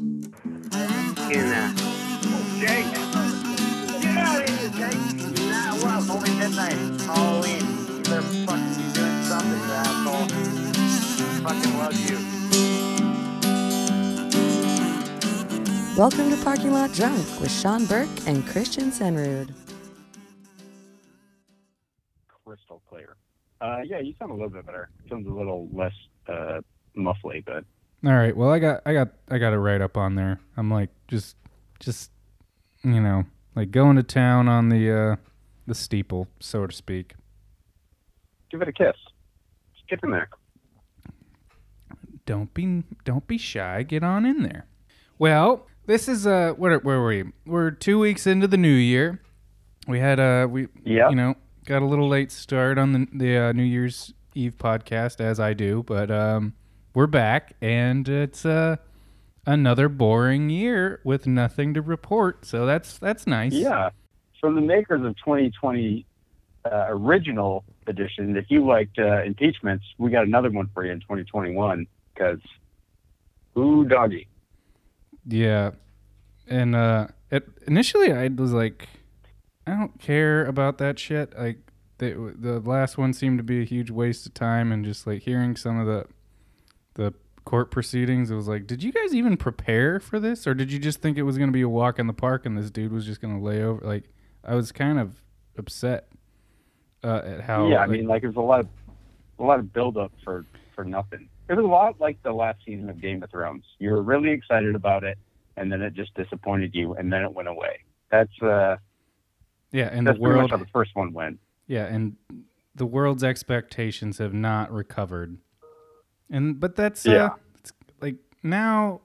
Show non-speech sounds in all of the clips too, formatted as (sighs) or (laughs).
In uh, Jake. Get out of here, Jake. You're not well. Only midnight. Halloween. You better fucking be doing something, you asshole. Fucking love you. Welcome to Parking Lot Drunk with Sean Burke and Christian Senrud. crystal clear. Uh, yeah, you sound a little bit better. Sounds a little less uh, muffly, but All right. Well, I got I got I got it right up on there. I'm like just just you know, like going to town on the uh the steeple, so to speak. give it a kiss. Just get in there. Don't be don't be shy. Get on in there. Well, this is uh where where were we? We're 2 weeks into the new year. We had uh we yeah. you know, got a little late start on the the uh, New Year's Eve podcast as I do, but um we're back and it's uh another boring year with nothing to report. So that's that's nice. Yeah. From the makers of 2020 uh, original edition, if you liked uh, impeachments, we got another one for you in 2021 because ooh doggy. Yeah. And uh it, initially I was like I don't care about that shit. Like the the last one seemed to be a huge waste of time and just like hearing some of the the court proceedings it was like did you guys even prepare for this or did you just think it was going to be a walk in the park and this dude was just going to lay over like I was kind of upset uh, at how yeah, I like- mean, like there's a lot of a lot of build up for for nothing. It was a lot like the last season of Game of Thrones. You were really excited about it, and then it just disappointed you, and then it went away. That's uh, yeah and that's the pretty world much how the first one went. Yeah, and the world's expectations have not recovered. And but that's uh, Yeah. it's like now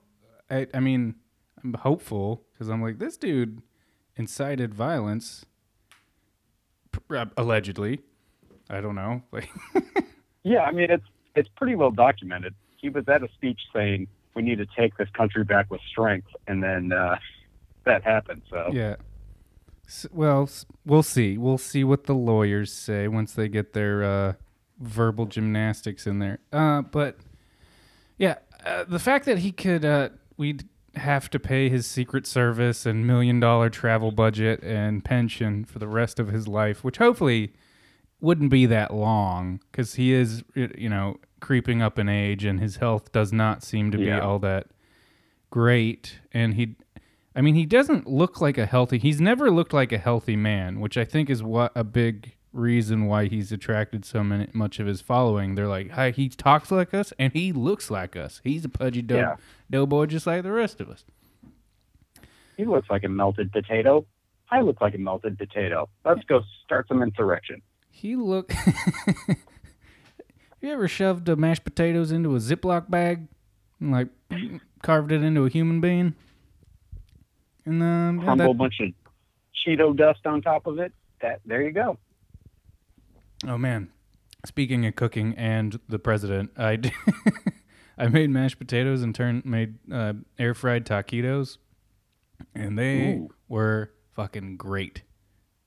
I I mean, I'm hopeful cuz I'm like this dude incited violence uh, allegedly. I don't know. (laughs) Like Yeah, I mean it's it's pretty well documented. He was at a speech saying we need to take this country back with strength, and then uh, (laughs) that happened. So yeah. Well, we'll see. We'll see what the lawyers say once they get their uh, verbal gymnastics in there. Uh, but yeah, uh, the fact that he could, uh, we'd have to pay his Secret Service and million dollar travel budget and pension for the rest of his life, which hopefully wouldn't be that long because he is, you know, creeping up in age and his health does not seem to be all that great. And he, I mean, he doesn't look like a healthy. He's never looked like a healthy man, which I think is what a big reason why he's attracted so many, much of his following. They're like, "Hi, he talks like us and he looks like us. He's a pudgy dough, Yeah. doughboy just like the rest of us." he looks like a melted potato. I look like a melted potato. Let's go start some insurrection. He look. (laughs) you ever shoved uh, mashed potatoes into a Ziploc bag and like carved it into a human being? And um, yeah, Crumble a bunch of Cheeto dust on top of it. That there you go. Oh man, speaking of cooking and the president, I d- (laughs) I made mashed potatoes and turned made uh, air fried taquitos, and they Ooh. were fucking great.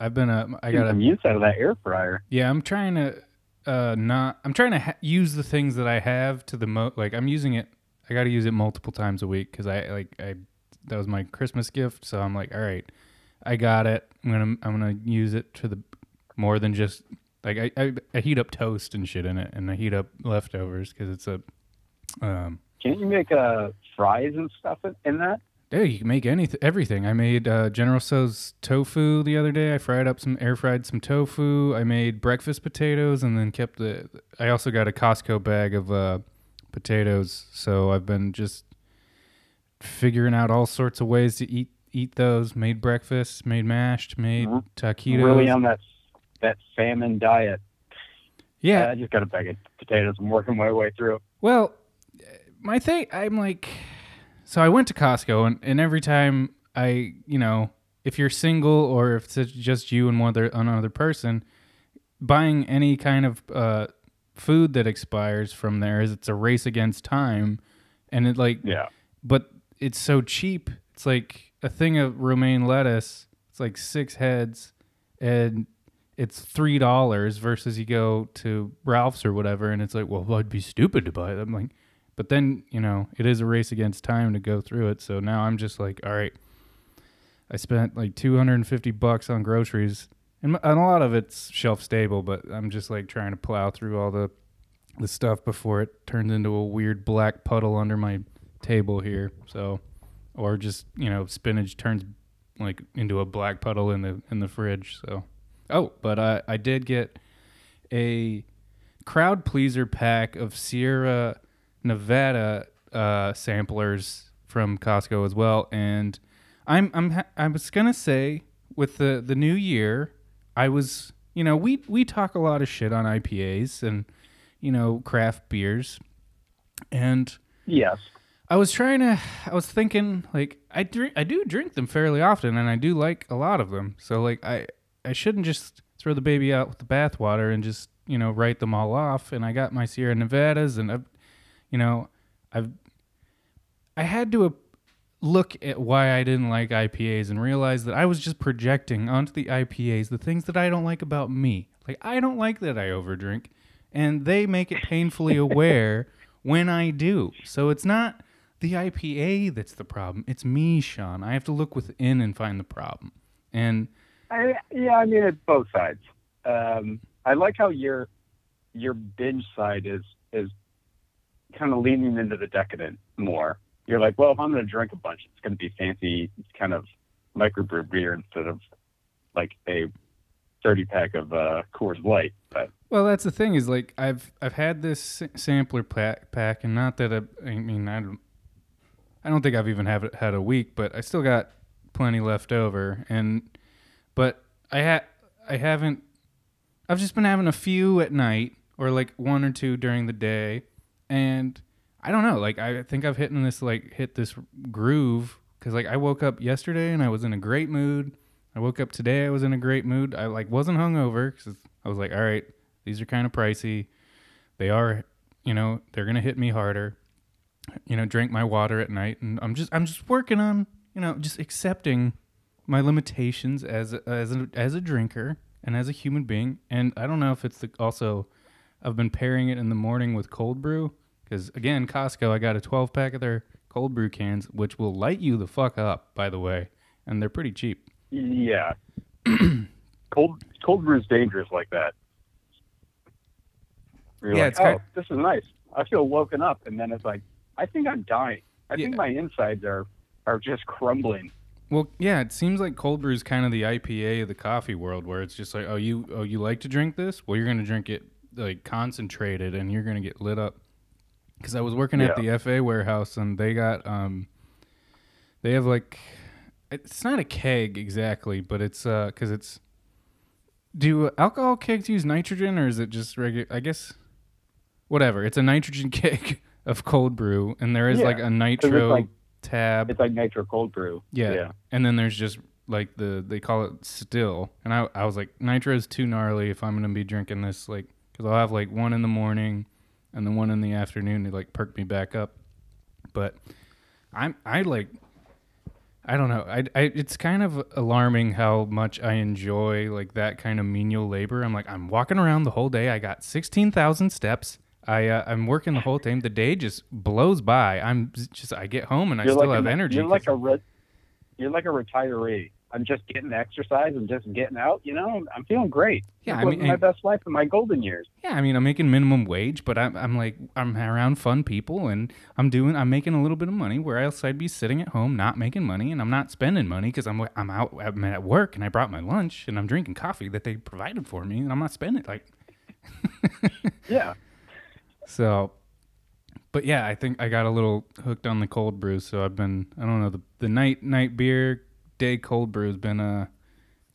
I've been a I got some a use out of that air fryer. yeah. I'm trying to uh not I'm trying to ha- use the things that I have to the mo like I'm using it. I got to use it multiple times a week because I like I that was my Christmas gift. So I'm like, all right, I got it. I'm gonna I'm gonna use it to the more than just like I, I, I heat up toast and shit in it, and I heat up leftovers because it's a um. Can't you make uh, fries and stuff in, in that? Yeah, you can make anything, everything. I made uh, General Tso's tofu the other day. I fried up some, air fried some tofu. I made breakfast potatoes, and then kept the. I also got a Costco bag of uh, potatoes, so I've been just figuring out all sorts of ways to eat eat those. Made breakfast, made mashed, made Mhm. taquitos. Really on that that salmon diet. yeah, I just got a bag of potatoes. I'm working my way through. Well, my thing, I'm like, so I went to Costco, and, and every time I, you know, if you're single or if it's just you and one other another person, buying any kind of uh, food that expires from there is it's a race against time, and it like, Yeah. but it's so cheap. It's like a thing of romaine lettuce. It's like six heads, and it's three dollars versus you go to Ralph's or whatever, and it's like, well, I'd be stupid to buy. I'm like, But then, you know, it is a race against time to go through it. So now I'm just like, all right, I spent like 250 bucks on groceries, and, and a lot of it's shelf stable. But I'm just like trying to plow through all the the stuff before it turns into a weird black puddle under my table here. So, or just you know, spinach turns like into a black puddle in the in the fridge. So, oh, but I I did get a crowd pleaser pack of Sierra Nevada uh, samplers from Costco as well, and I'm I'm ha- I was gonna say with the the new year, I was you know we we talk a lot of shit on IPAs and you know craft beers, and Yes. I was trying to. I was thinking like I drink. I do drink them fairly often, and I do like a lot of them. So like I I shouldn't just throw the baby out with the bathwater and just you know write them all off. And I got my Sierra Nevadas, and I've you know I've I had to look at why I didn't like IPAs and realize that I was just projecting onto the IPAs the things that I don't like about me. Like I don't like that I overdrink, and they make it painfully aware when I do. So it's not the IPA that's the problem. It's me, Sean. I have to look within and find the problem. And I, yeah, I mean, it's both sides. Um, I like how your your binge side is is kind of leaning into the decadent more. You're like, well, if I'm going to drink a bunch, it's going to be fancy, kind of microbrew beer instead of like a 30 pack of uh, Coors Light. But well, that's the thing is like I've I've had this sampler pack, pack and not that I, I mean I don't I don't think I've even have had a week, but I still got plenty left over. And but I ha I haven't. I've just been having a few at night or like one or two during the day, and I don't know. Like I think I've hit this like hit this groove because like I woke up yesterday and I was in a great mood. I woke up today I was in a great mood. I like wasn't hungover because I was like, all right, these are kind of pricey. They are, you know, they're gonna hit me harder. You know, drink my water at night, and I'm just I'm just working on you know just accepting my limitations as a, as a, as a drinker and as a human being. And I don't know if it's the, also I've been pairing it in the morning with cold brew because again, Costco, I got a 12 pack of their cold brew cans, which will light you the fuck up, by the way, and they're pretty cheap. yeah, (clears throat) cold cold brew is dangerous like that. You're Yeah, like, it's oh, kind- this is nice. I feel woken up, and then it's like, I think I'm dying. I think my insides are are just crumbling. Well, yeah, it seems like cold brew is kind of the IPA of the coffee world, where it's just like, oh, you oh you like to drink this? Well, you're gonna drink it like concentrated, and you're gonna get lit up. Because I was working at the FA warehouse, and they got um, they have like, it's not a keg exactly, but it's uh, because it's. Do alcohol kegs use nitrogen, or is it just regular? I guess, whatever. It's a nitrogen (laughs) keg of cold brew, and there is Yeah, like a nitro tab. it's like nitro cold brew. Yeah. yeah. And then there's just like the they call it still, and I I was like nitro is too gnarly if I'm gonna be drinking this like because I'll have like one in the morning, and then one in the afternoon to like perk me back up. But I'm I like I don't know I, I it's kind of alarming how much I enjoy like that kind of menial labor. I'm like I'm walking around the whole day. I got sixteen thousand steps. I uh, I'm working the whole time. The day just blows by. I'm just I get home and I You're still like have a, energy. You're like a re- you're like a retiree. I'm just getting exercise and just getting out. You know, I'm feeling great. Yeah, I'm I mean, living my and- best life in my golden years. Yeah, I mean, I'm making minimum wage, but I'm, I'm like, I'm around fun people and I'm doing, I'm making a little bit of money where else I'd be sitting at home not making money and I'm not spending money because I'm, I'm out, I'm at work and I brought my lunch and I'm drinking coffee that they provided for me and I'm not spending like, Yeah. So, but yeah, I think I got a little hooked on the cold brew. So I've been, I don't know, the, the night, night beer, day cold brew has been, uh,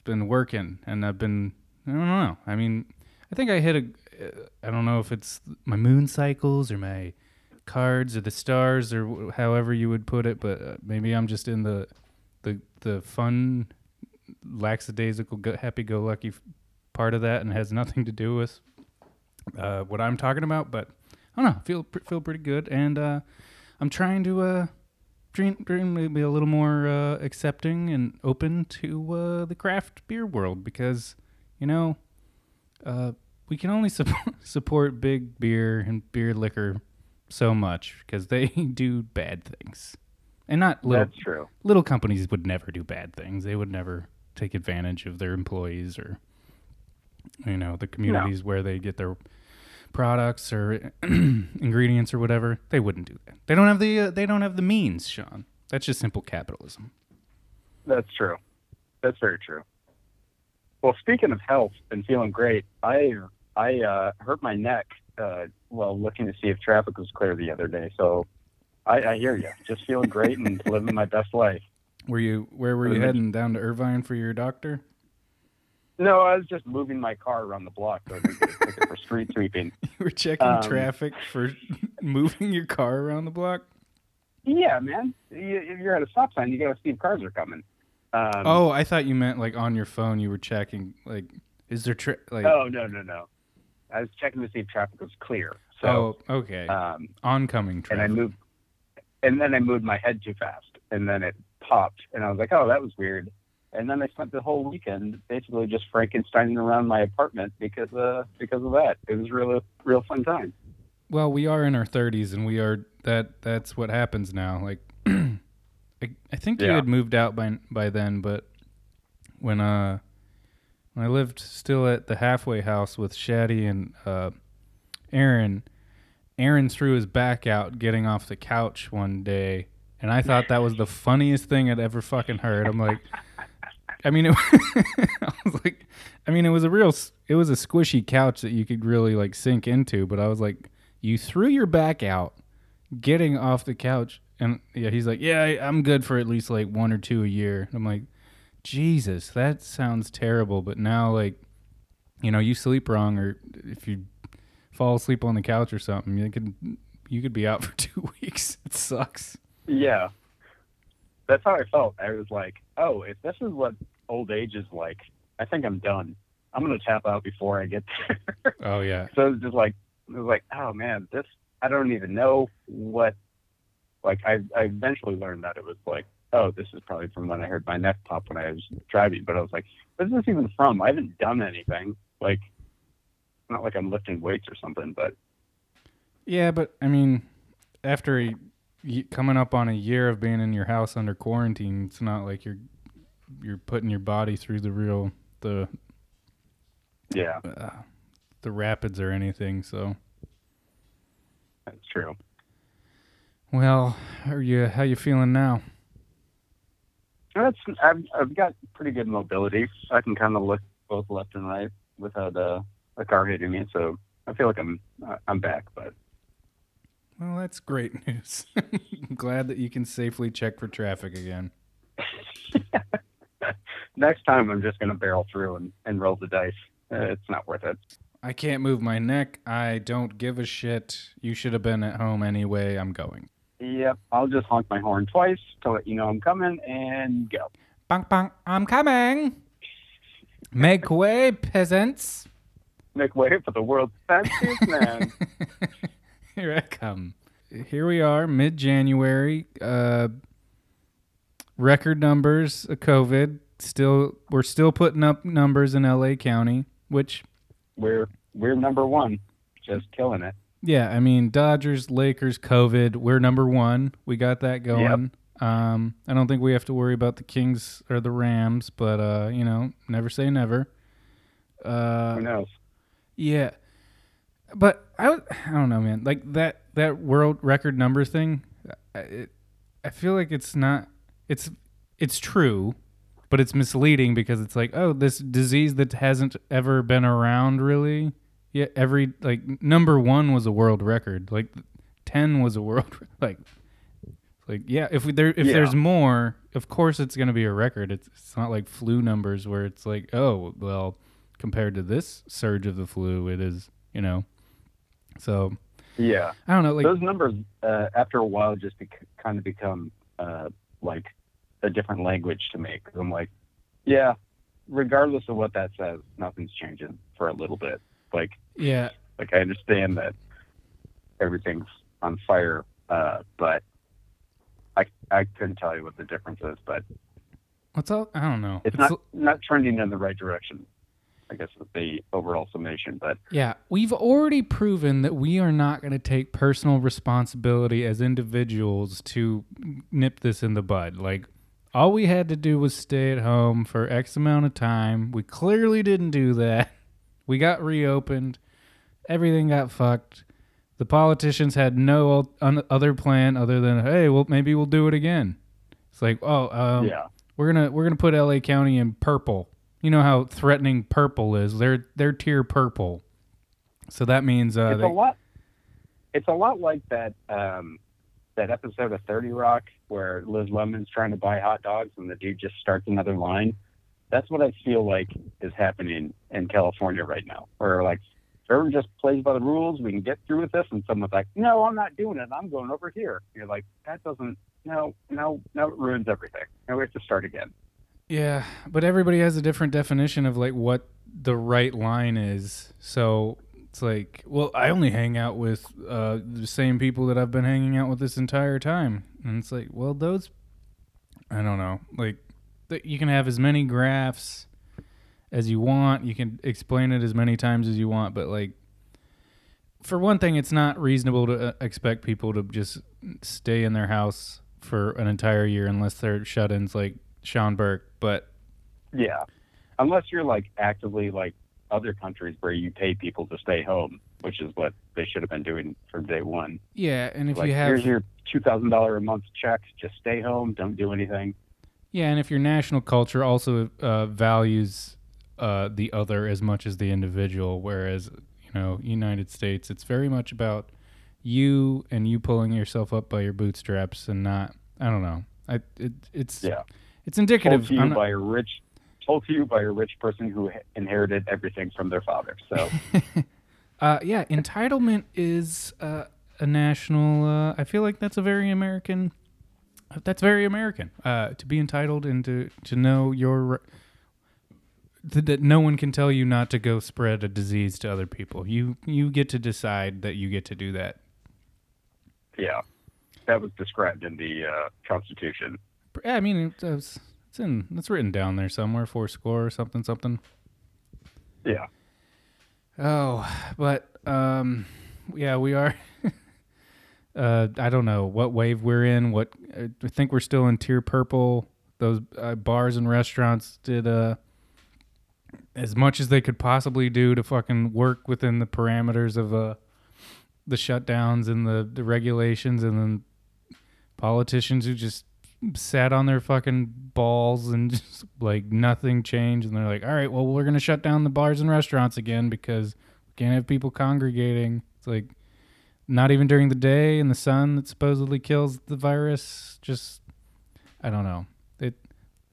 been working and I've been, I don't know. I mean, I think I hit a, uh, I don't know if it's my moon cycles or my cards or the stars or however you would put it, but uh, maybe I'm just in the, the, the fun, lackadaisical, go, happy-go-lucky part of that and has nothing to do with uh, what I'm talking about. But I don't know, feel pr- feel pretty good, and uh, I'm trying to uh, dream, dream maybe a little more uh, accepting and open to uh, the craft beer world because you know uh, we can only support (laughs) support big beer and beer liquor so much because they (laughs) do bad things, and not little That's true. little companies would never do bad things. They would never take advantage of their employees or you know the communities where they get their products or (clears throat) ingredients or whatever. They wouldn't do that. They don't have the uh, they don't have the means, Sean. That's just simple capitalism. That's true. That's very true. Well, speaking of health and feeling great, I I uh, hurt my neck uh, while looking to see if traffic was clear the other day. So I, I hear you. Just feeling great and (laughs) living my best life. Were you where were you heading down to Irvine for your doctor? No, I was just moving my car around the block so street sweeping. (laughs) You were checking Um, traffic for (laughs) moving your car around the block. Yeah, man. You, if you're at a stop sign, you got to see if cars are coming. Um, Oh, I thought you meant like on your phone. You were checking like, is there tra- like? Oh no no no! I was checking to see if traffic was clear. So, oh, okay. um, Oncoming and traffic. I moved, and then I moved my head too fast, and then it popped, and I was like, oh, that was weird. And then I spent the whole weekend basically just Frankensteining around my apartment because uh because of that. It was really real fun time. Well, we are in our 30s, and we are that. That's what happens now. Like, (clears throat) I, I think you Yeah. had moved out by by then, but when uh when I lived still at the halfway house with Shaddy and uh, Aaron, Aaron threw his back out getting off the couch one day, and I thought that was the funniest thing I'd ever fucking heard. I'm like. I mean, it, (laughs) I was like, I mean, it was a real, it was a squishy couch that you could really like sink into. But I was like, you threw your back out, getting off the couch, and yeah, he's like, yeah, I, I'm good for at least like one or two a year. I'm like, Jesus, that sounds terrible. But now, like, you know, you sleep wrong, or if you fall asleep on the couch or something, you could, you could be out (laughs) for two weeks. It sucks. Yeah, that's how I felt. I was like, oh, if this is what old age is like, I think I'm done. I'm gonna tap out before I get there. (laughs) Oh yeah, so it was just like it was like oh man this i don't even know what like i i eventually learned that it was like oh this is probably from when i heard my neck pop when i was driving. But i was like where's this even from? I haven't done anything. Like not like i'm lifting weights or something but. Yeah, but I mean, after a, coming up on a year of being in your house under quarantine, it's not like you're you're putting your body through the real the yeah uh, the rapids or anything. So, that's true well, are you how you feeling now? that's i've, I've got pretty good mobility i can kind of look both left and right without uh, a car hitting me so i feel like i'm i'm back but Well, that's great (laughs) news. Glad that you can safely check for traffic again. Next time i'm just going to barrel through and, and roll the dice uh, it's not worth it I can't move my neck. I don't give a shit. You should have been at home anyway. I'm going. Yep, I'll just honk my horn twice to let you know I'm coming and go. Bang bang, I'm coming. Make way, peasants. Make way for the world's fanciest (laughs) man. Here I come. Here we are, mid January. Uh, record numbers of COVID. Still, we're still putting up numbers in LA County, which, We're we're number one, just killing it. yeah, I mean, Dodgers, Lakers, COVID. We're number one. We got that going. Um, I don't think we have to worry about the Kings or the Rams, but uh, you know, never say never. Uh, Who knows? Yeah, but I I don't know, man. Like that that world record number thing. It, I feel like it's not. It's it's true, but it's misleading because it's like, oh, this disease that hasn't ever been around really. Yeah, every like number one was a world record. Like ten was a world (laughs) like. Like yeah, if we, there if Yeah. there's more, of course it's gonna be a record. It's it's not like flu numbers where it's like oh well, compared to this surge of the flu, it is you know. So Yeah, I don't know, like those numbers uh, after a while just bec- kind of become uh, like a different language to make. I'm like, yeah, regardless of what that says, nothing's changing for a little bit. Like yeah, like I understand that everything's on fire, uh, but I I couldn't tell you what the difference is, but what's all I don't know. it's It's not not trending in the right direction. I guess is the overall summation. But Yeah, we've already proven that we are not going to take personal responsibility as individuals to nip this in the bud. Like, all we had to do was stay at home for X amount of time. We clearly didn't do that. We got reopened. Everything got fucked. The politicians had no other plan other than, hey, well, maybe we'll do it again. It's like, oh, um, yeah, we're gonna we're gonna put LA County in purple. You know how threatening purple is. They're they're tier purple. So that means uh, it's they, a lot. It's a lot like that um, that episode of Thirty Rock where Liz Lemon's trying to buy hot dogs and the dude just starts another line. That's what I feel like is happening in California right now. Where like everyone just plays by the rules, we can get through with this. And someone's like, "No, I'm not doing it. I'm going over here." You're like, "That doesn't. No, no, no. It ruins everything. Now we have to start again." yeah, but everybody has a different definition of like what the right line is. So it's like, well, I only hang out with uh, the same people that I've been hanging out with this entire time, and it's like, well, those, I don't know, like th- you can have as many graphs as you want. You can explain it as many times as you want, but like for one thing, it's not reasonable to uh, expect people to just stay in their house for an entire year unless they're shut-ins like Sean Burke. But Yeah, unless you're like actively like other countries where you pay people to stay home, which is what they should have been doing from day one. yeah, and if like, you have here's your two thousand dollar a month check. Just stay home. Don't do anything. yeah, and if your national culture also uh, values uh, the other as much as the individual, whereas you know United States, it's very much about you and you pulling yourself up by your bootstraps and not. I don't know. I it, it's Yeah. it's indicative. Told to you not- by a rich, told to you by a rich person who inherited everything from their father. So (laughs) Uh, yeah, entitlement is uh, a national. Uh, I feel like that's a very American. That's very American. Uh, to be entitled and to to know your th- that no one can tell you not to go spread a disease to other people. You you get to decide that you get to do that. yeah, that was described in the uh, Constitution. Yeah, I mean it, it's it's in it's written down there somewhere. Four score or something something. Yeah, Oh, but um, yeah, we are. (laughs) uh, I don't know what wave we're in. What I think we're still in tier purple. Those uh, bars and restaurants did uh as much as they could possibly do to fucking work within the parameters of uh the shutdowns and the the regulations, and then politicians who just sat on their fucking balls and (laughs) just like nothing changed. And they're like all right well we're going to shut down the bars and restaurants again because we can't have people congregating. It's like not even during the day in the sun that supposedly kills the virus just i don't know. It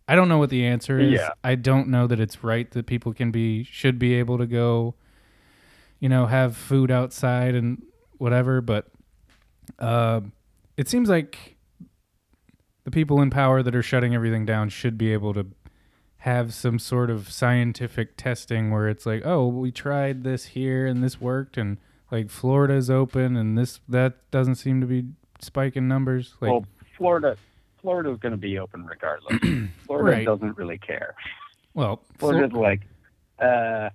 i don't know what the answer is. Yeah. i don't know that it's right that people can be should be able to go you know have food outside and whatever but uh, it seems like the people in power that are shutting everything down should be able to have some sort of scientific testing where it's like, oh, we tried this here and this worked, and like Florida's open and this that doesn't seem to be spiking numbers. Like, well, Florida, Florida's going to be open regardless. (clears throat) Florida Right. doesn't really care. well, Flo- Florida's like, uh,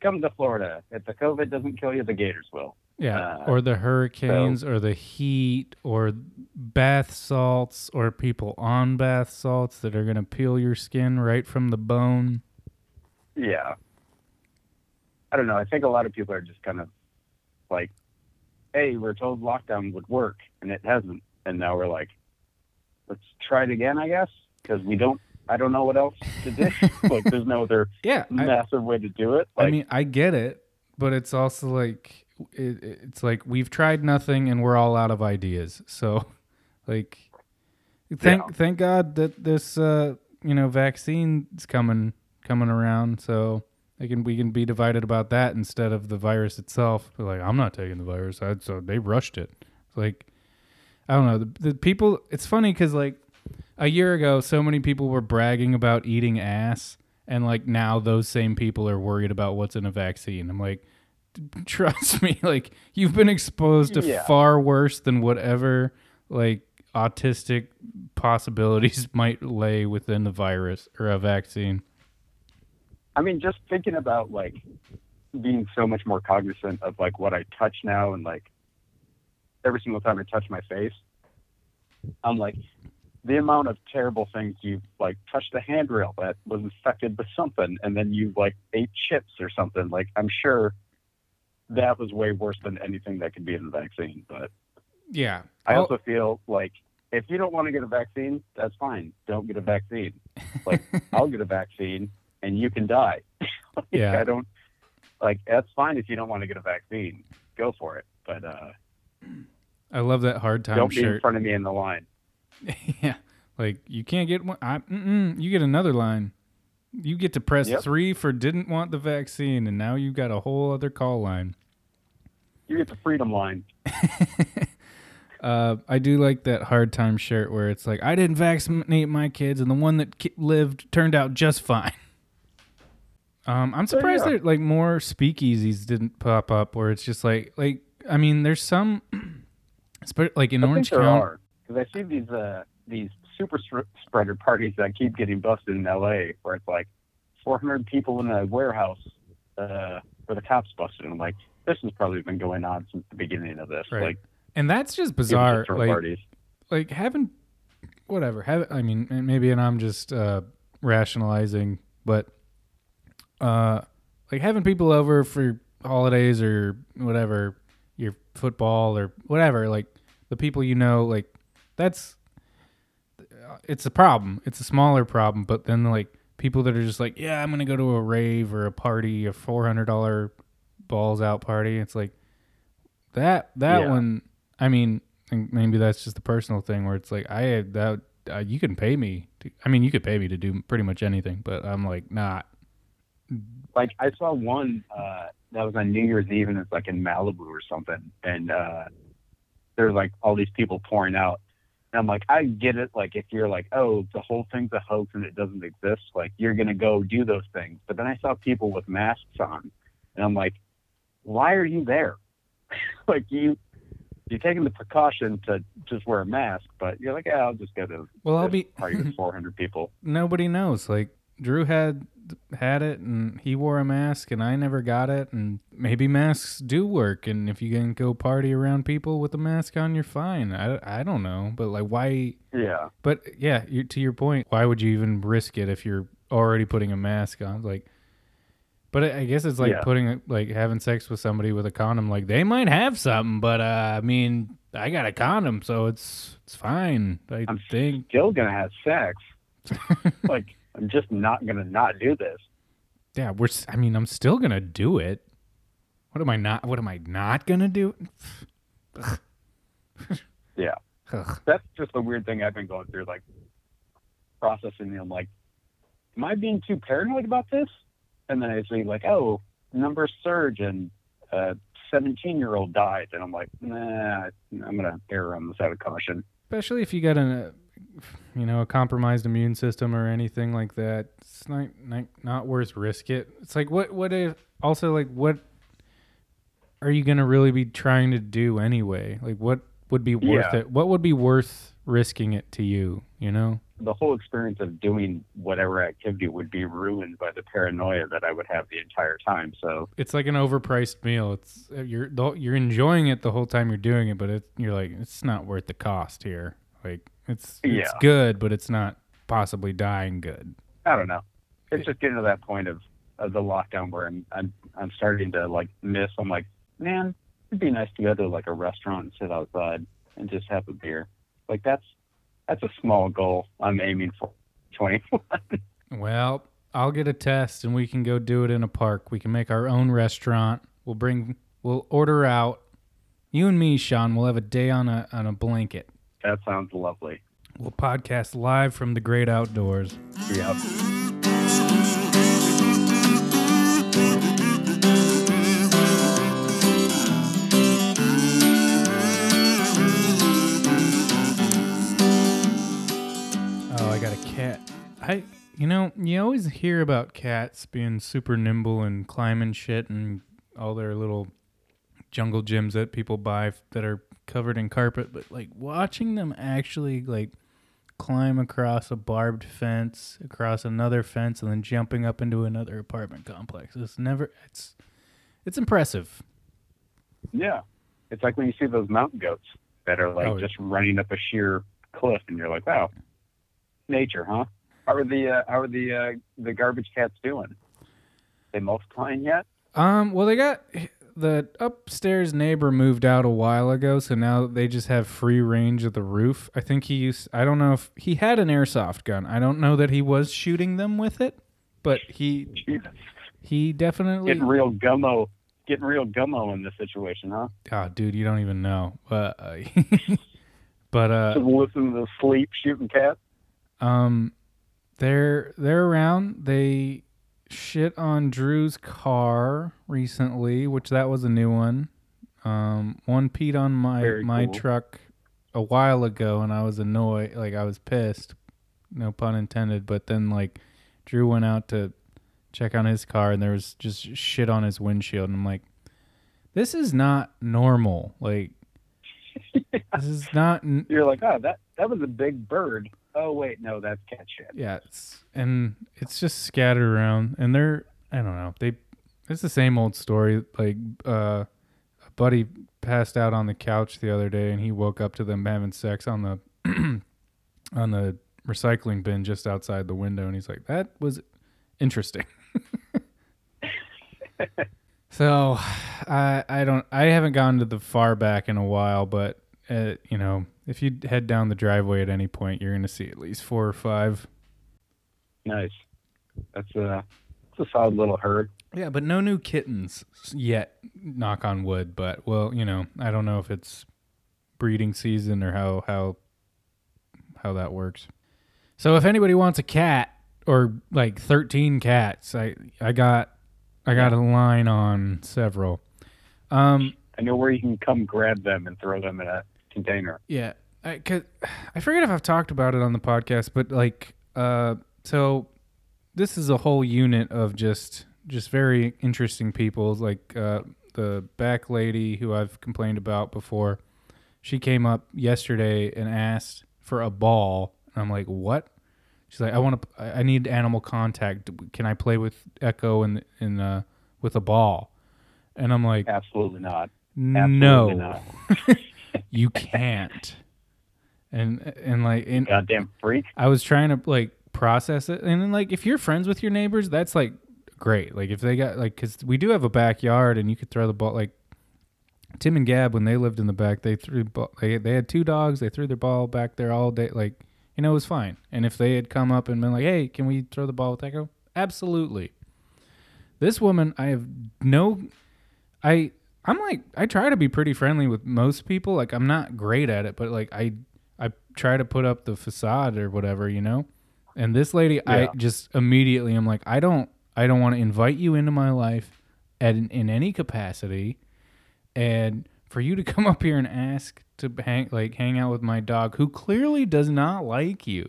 come to Florida. If the COVID doesn't kill you, the Gators will. Yeah, uh, or the hurricanes, or the heat, or bath salts, or people on bath salts that are gonna peel your skin right from the bone. Yeah. I don't know. I think a lot of people are just kind of like, hey, we're told lockdown would work, and it hasn't. And now we're like, let's try it again, I guess, because we don't. I don't know what else to do. (laughs) (laughs) like, there's no other Yeah, I, massive way to do it. Like, I mean, I get it, but it's also like it, it's like we've tried nothing and we're all out of ideas. So, (laughs) like, thank Yeah. thank God that this uh, you know vaccine is coming coming around. So they can we can be divided about that instead of the virus itself. Like, I'm not taking the virus. I, so they rushed it. It's like I don't know the, the people. It's funny because like a year ago, so many people were bragging about eating ass, and like now those same people are worried about what's in a vaccine. I'm like, (laughs) trust me, like you've been exposed to Yeah. far worse than whatever like autistic possibilities (laughs) might lay within the virus or a vaccine. I mean, just thinking about like being so much more cognizant of like what I touch now and like every single time I touch my face, I'm like the amount of terrible things you've like touched the handrail that was infected with something and then you like ate chips or something. Like I'm sure that was way worse than anything that could be in the vaccine. But Yeah. I I'll- also feel like if you don't want to get a vaccine, that's fine. Don't get a vaccine. Like (laughs) I'll get a vaccine and you can die. (laughs) Like, Yeah. I don't like that's fine if you don't want to get a vaccine. Go for it. But uh I love that hard time don't be in front of me in the line. (laughs) yeah. Like you can't get one. I, you get another line. You get to press Yep. three for didn't want the vaccine, and now you've got a whole other call line. You get the freedom line. (laughs) Uh, I do like that hard time shirt where it's like I didn't vaccinate my kids, and the one that ki- lived turned out just fine. (laughs) Um, I'm So, surprised yeah. that like more speakeasies didn't pop up, where it's just like like I mean, there's some, (clears throat) like in I Orange County. because I see these uh these super sp- spreader parties that keep getting busted in LA where it's like 400 people in a warehouse uh where the cops busted. And I'm like, this has probably been going on since the beginning of this. Right. Like and that's just bizarre. Like parties. like having whatever have i mean maybe and i'm just uh rationalizing but uh like having people over for holidays or whatever your football or whatever like the people you know like that's it's a problem it's a smaller problem but then like people that are just like yeah i'm gonna go to a rave or a party a $400 balls out party it's like that that Yeah. one i mean and maybe that's just the personal thing where it's like i that uh, you can pay me to, i mean you could pay me to do pretty much anything but i'm like not like I saw one uh that was on New Year's Eve and it's like in Malibu or something and uh there's like all these people pouring out and I'm like I get it. Like if you're like oh the whole thing's a hoax and it doesn't exist like you're gonna go do those things. But then I saw people with masks on and I'm like why are you there? (laughs) Like you you're taking the precaution to just wear a mask but you're like yeah I'll just go to well i'll be party with (laughs) 400 people. Nobody knows. Like drew had had it and he wore a mask and i never got it and maybe masks do work and if you can go party around people with a mask on you're fine i, I don't know but like why yeah but yeah you, to your point why would you even risk it if you're already putting a mask on like but I I guess it's like Yeah. putting like having sex with somebody with a condom. Like they might have something, but uh, I mean, I got a condom, so it's it's fine. I I'm think. still gonna have sex (laughs) like I'm just not gonna not do this. Yeah, we're. I mean, I'm still gonna do it. What am I not? What am I not gonna do? (laughs) Yeah. Ugh. That's just the weird thing I've been going through, like processing. I'm like, am I being too paranoid about this? And then I see like, oh, numbers surge and a 17 year old died, and I'm like, nah, I'm gonna err on the side of caution. Especially if you got an, uh, you know, a compromised immune system or anything like that. It's not not, not worth risk it. It's like what what if also like what are you gonna really be trying to do anyway? Like what would be worth Yeah. it? What would be worth risking it to you? You know? The whole experience of doing whatever activity would be ruined by the paranoia that I would have the entire time. So It's like an overpriced meal. It's uh, you're you're enjoying it the whole time you're doing it, but it, you're like it's not worth the cost here. Like it's it's Yeah. good, but it's not possibly dying good. I don't know. It's just getting to that point of, of the lockdown where I'm I'm I'm starting to like miss. I'm like, man, it'd be nice to go to like a restaurant and sit outside and just have a beer. Like that's that's a small goal I'm aiming for. Twenty one. (laughs) Well, I'll get a test and we can go do it in a park. We can make our own restaurant. We'll bring we'll order out. You and me, Sean, we'll have a day on a on a blanket. That sounds lovely. We'll podcast live from the great outdoors. Yep. Oh, I got a cat. I you know, you always hear about cats being super nimble and climbing shit and all their little jungle gyms that people buy that are covered in carpet, but like watching them actually like climb across a barbed fence, across another fence, and then jumping up into another apartment complex. It's never. It's it's impressive. Yeah. It's like when you see those mountain goats that are like Oh, just running up a sheer cliff, and you're like, wow, nature, huh? How are the uh, how are the uh, the garbage cats doing? They multiplying yet? Um. Well, they got the upstairs neighbor moved out a while ago, so now they just have free range of the roof. I think he used. I don't know if he had an airsoft gun. I don't know that he was shooting them with it, but he Jesus. he definitely. Getting real gummo, getting real gummo in this situation, huh? Oh, dude, you don't even know. (laughs) But uh, but uh, Just listen to the sleep shooting cats. Um, they're they're around. They shit on Drew's car recently, which that was a new one. Um, one peed on my Very my cool. truck a while ago, and I was annoyed. Like I was pissed. No pun intended. But then like Drew went out to check on his car, and there was just shit on his windshield, and I'm like, this is not normal. Like. (laughs) this is not n- You're like, oh, that that was a big bird. Oh wait, no, that's cat shit. Yeah, it's and it's just scattered around, and they're I don't know they it's the same old story. Like uh, a buddy passed out on the couch the other day, and he woke up to them having sex on the (clears throat) on the recycling bin just outside the window, and he's like, "That was interesting." (laughs) so, I I don't I haven't gone to the far back in a while, but uh, you know, if you head down the driveway at any point, you're gonna see at least four or five. Nice. That's a that's a solid little herd. Yeah, but no new kittens yet. Knock on wood. But well, you know, I don't know if it's breeding season or how how how that works. So if anybody wants a cat or like thirteen cats, I I got I got a line on several. Um, I know where you can come grab them and throw them in a container. Yeah, I cause I forget if I've talked about it on the podcast, but like, uh, so this is a whole unit of just just very interesting people. Like uh, the back lady who I've complained about before, she came up yesterday and asked for a ball. And I'm like, what? She's like, I want to. I need animal contact. Can I play with Echo and in uh, with a ball? And I'm like, Absolutely not. no, not. (laughs) you can't. And and like and Goddamn freak. I was trying to like process it, and then like if you're friends with your neighbors, that's like great. Like if they got like because we do have a backyard, and you could throw the ball. Like Tim and Gab, when they lived in the back, they threw ball. They they had two dogs. They threw their ball back there all day. Like you know, it was fine. And if they had come up and been like, "Hey, can we throw the ball with Echo?" Absolutely. This woman, I have no, I I'm like I try to be pretty friendly with most people. Like I'm not great at it, but like I I try to put up the facade or whatever, you know. And this lady, I just immediately I'm like I don't I don't want to invite you into my life at in any capacity, and for you to come up here and ask to hang like hang out with my dog who clearly does not like you.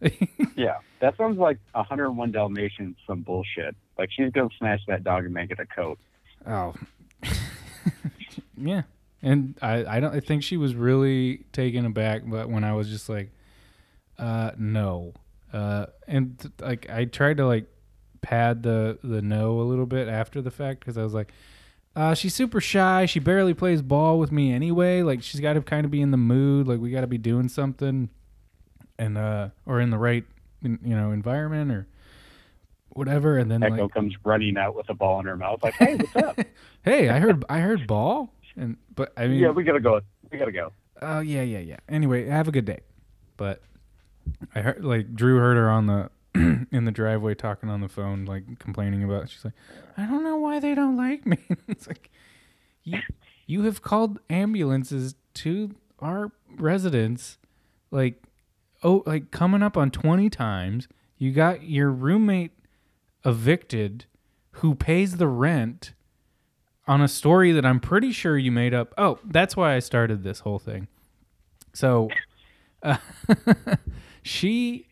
(laughs) Yeah, that sounds like 101 Dalmatians, some bullshit. Like she's gonna smash that dog and make it a coat. Oh, (laughs) (laughs) yeah. And I, I don't. I think she was really taken aback, but when I was just like, uh, no, uh, and th- like I tried to like pad the the no a little bit after the fact because I was like, uh, she's super shy. She barely plays ball with me anyway. Like she's got to kind of be in the mood. Like we got to be doing something, and uh, or in the right, you know, environment or whatever. And then Echo like, comes running out with a ball in her mouth, like, "Hey, what's up? (laughs) hey, I heard I heard ball, and but I mean, yeah, we gotta go. We gotta go." oh yeah, yeah, yeah. Anyway, have a good day. But I heard like Drew heard her on the (clears throat) in the driveway talking on the phone, like complaining about. It. She's like, I don't know why they don't like me. (laughs) it's like you you have called ambulances to our residence, like oh, like coming up on twenty times. You got your roommate evicted, who pays the rent on a story that I'm pretty sure you made up. Oh, that's why I started this whole thing. So, uh, (laughs) she,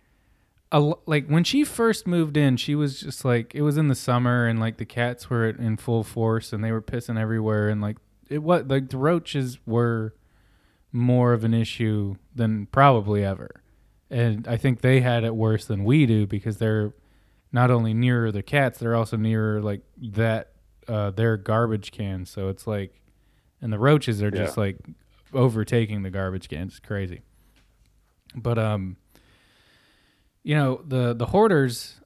like when she first moved in, she was just like it was in the summer and like the cats were in full force and they were pissing everywhere and like it was like the roaches were more of an issue than probably ever. and I think they had it worse than we do because they're not only nearer the cats, they're also nearer like that uh, their garbage cans. So it's like, and the roaches are just like overtaking the garbage cans. It's crazy. But um, you know the the hoarders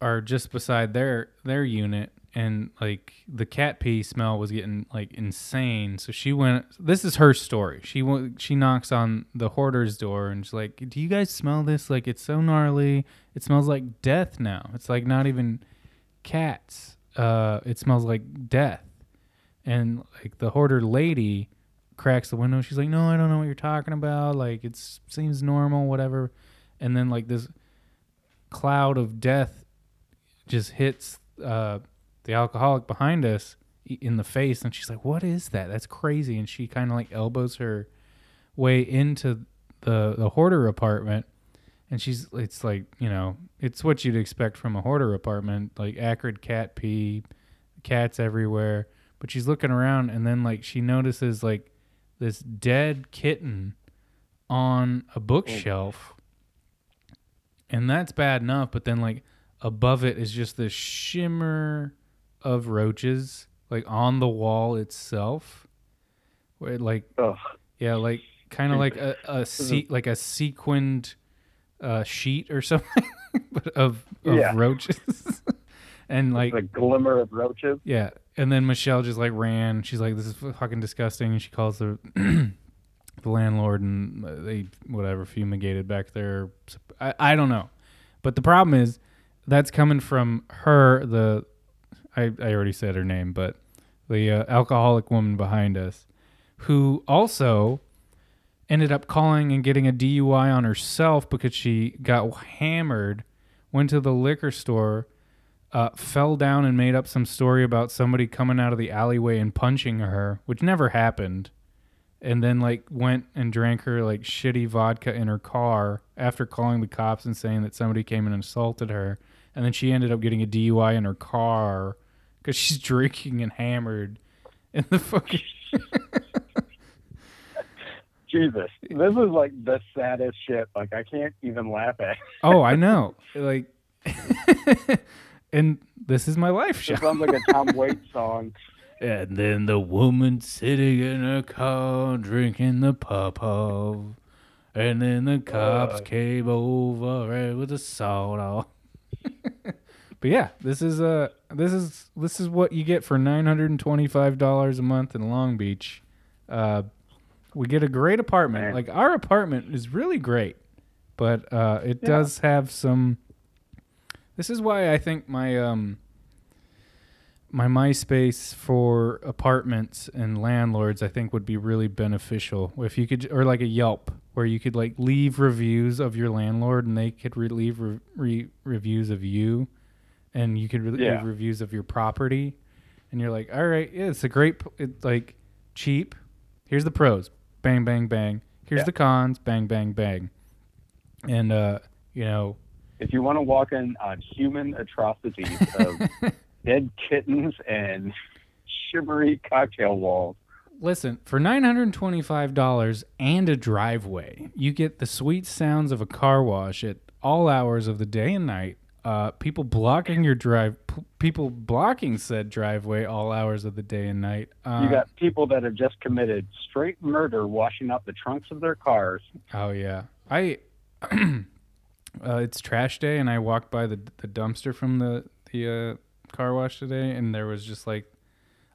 are just beside their their unit and like the cat pee smell was getting like insane. So she went this is her story. She went she knocks on the hoarder's door and she's like do you guys smell this? Like it's so gnarly. It smells like death now. It's like not even cats. Uh it smells like death. And like the hoarder lady cracks the window. She's like no i don't know what you're talking about. Like it seems normal whatever. And then like this cloud of death just hits uh, the alcoholic behind us in the face, and she's like, "What is that? That's crazy!" And she kind of like elbows her way into the the hoarder apartment, and she's it's like you know it's what you'd expect from a hoarder apartment, like acrid cat pee, cats everywhere. But she's looking around, and then like she notices like this dead kitten on a bookshelf and that's bad enough but then like above it is just this shimmer of roaches like on the wall itself where it, like Ugh. yeah like kind of like a, a se- like a sequined uh sheet or (laughs) something but of, of Yeah. roaches (laughs) and like the glimmer of roaches. yeah, and then Michelle just like ran. She's like, "This is fucking disgusting," and she calls the (clears throat) the landlord, and uh, they whatever fumigated back there. I, I don't know, but the problem is that's coming from her. The I I already said her name, but the uh, alcoholic woman behind us, who also ended up calling and getting a DUI on herself because she got hammered, went to the liquor store uh, fell down and made up some story about somebody coming out of the alleyway and punching her, which never happened. And then like went and drank her like shitty vodka in her car after calling the cops and saying that somebody came and assaulted her. And then she ended up getting a DUI in her car because she's drinking and hammered. in the fucking (laughs) Jesus, this is like the saddest shit. Like I can't even laugh at. oh, I (laughs) know, like, (laughs) and this is my life show. It sounds like a Tom Waits song. And then the woman sitting in her car drinking the pop And then the cops Uh. came over and with a sawed-off. But yeah, this is uh this is this is what you get for nine hundred and twenty five dollars a month in Long Beach. Uh, we get a great apartment. Man. Like our apartment is really great, but uh, it Yeah. does have some. This is why I think my um my MySpace for apartments and landlords I think would be really beneficial if you could or like a Yelp where you could like leave reviews of your landlord and they could re- leave re- re- reviews of you and you could re- Yeah. leave reviews of your property and you're like all right yeah it's a great it's like cheap here's the pros bang bang bang here's Yeah. the cons bang bang bang and uh you know If you want to walk in on human atrocities of (laughs) dead kittens and shimmery cocktail walls, Listen, for $925 and a driveway, you get the sweet sounds of a car wash at all hours of the day and night. Uh, people blocking your drive, p- people blocking said driveway all hours of the day and night. Uh, you got people that have just committed straight murder washing up the trunks of their cars. Oh yeah, I. (clears throat) uh, it's trash day, and I walked by the the dumpster from the the uh, car wash today, and there was just like,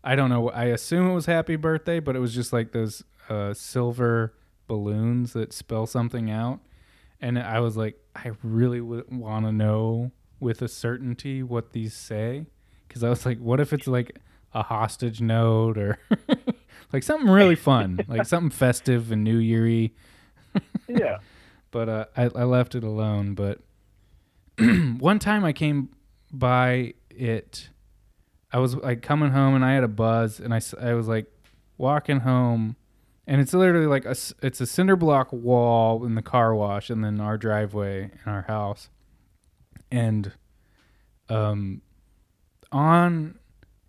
I don't know. I assume it was happy birthday, but it was just like those uh, silver balloons that spell something out, and I was like, I really would want to know with a certainty what these say, because I was like, what if it's like a hostage note or (laughs) like something really (laughs) fun, like something festive and New Year-y (laughs) Yeah. but uh, I, I left it alone. But (clears throat) one time I came by it, I was like coming home and I had a buzz, and I, I was like walking home, and it's literally like a it's a cinder block wall in the car wash, and then our driveway in our house, and um, on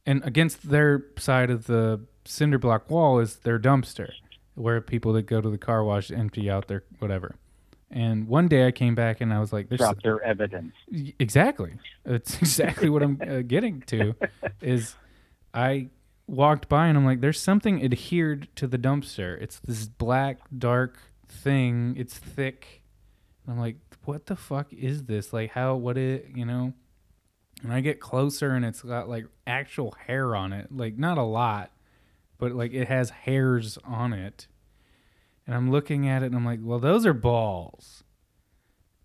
and against their side of the cinder block wall is their dumpster where people that go to the car wash empty out their whatever And one day I came back and I was like, "There's Drop their evidence. Exactly. It's (laughs) exactly what I'm uh, getting to. (laughs) Is I walked by and I'm like, there's something adhered to the dumpster. It's this black, dark thing. It's thick. And I'm like, what the fuck is this? Like, how? What it? You know? And I get closer and it's got like actual hair on it. Like not a lot, but like it has hairs on it. And I'm looking at it and I'm like, well, those are balls.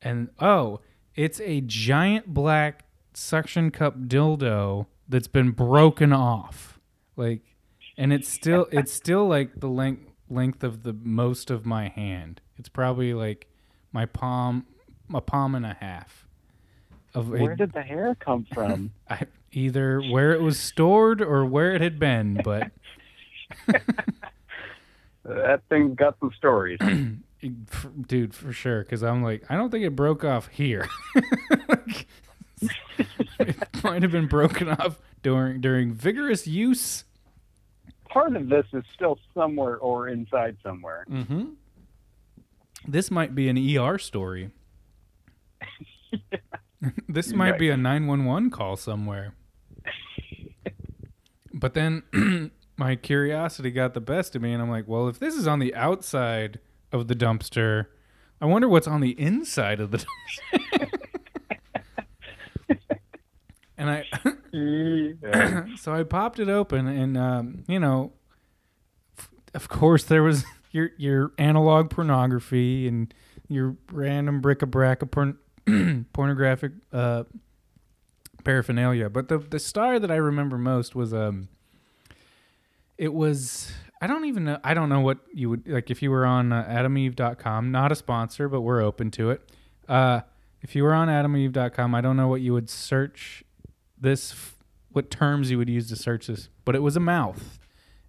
And oh, it's a giant black suction cup dildo that's been broken off. Like and it's still it's still like the length length of the most of my hand. It's probably like my palm a palm and a half. Of a- Where did the hair come from? (laughs) I, either where it was stored or where it had been, but (laughs) that thing's got some stories. (clears throat) dude, for sure. Because I'm like, I don't think it broke off here. (laughs) it might have been broken off during during vigorous use. Part of this is still somewhere or inside somewhere. Mm-hmm. This might be an ER story. (laughs) this might be a 911 call somewhere. But then (clears throat) my curiosity got the best of me, and I'm like, well, if this is on the outside of the dumpster, I wonder what's on the inside of the dumpster. (laughs) and I. (clears throat) So I popped it open, and um, you know, f- of course there was (laughs) your your analog pornography and your random bric-a-brac of porn- (clears throat) pornographic uh, paraphernalia. But the the star that I remember most was um, it was I don't even know I don't know what you would like if you were on uh, AdamEve.com, not a sponsor, but we're open to it. Uh, if you were on AdamEve.com, I don't know what you would search this f- what terms you would use to search this, but it was a mouth.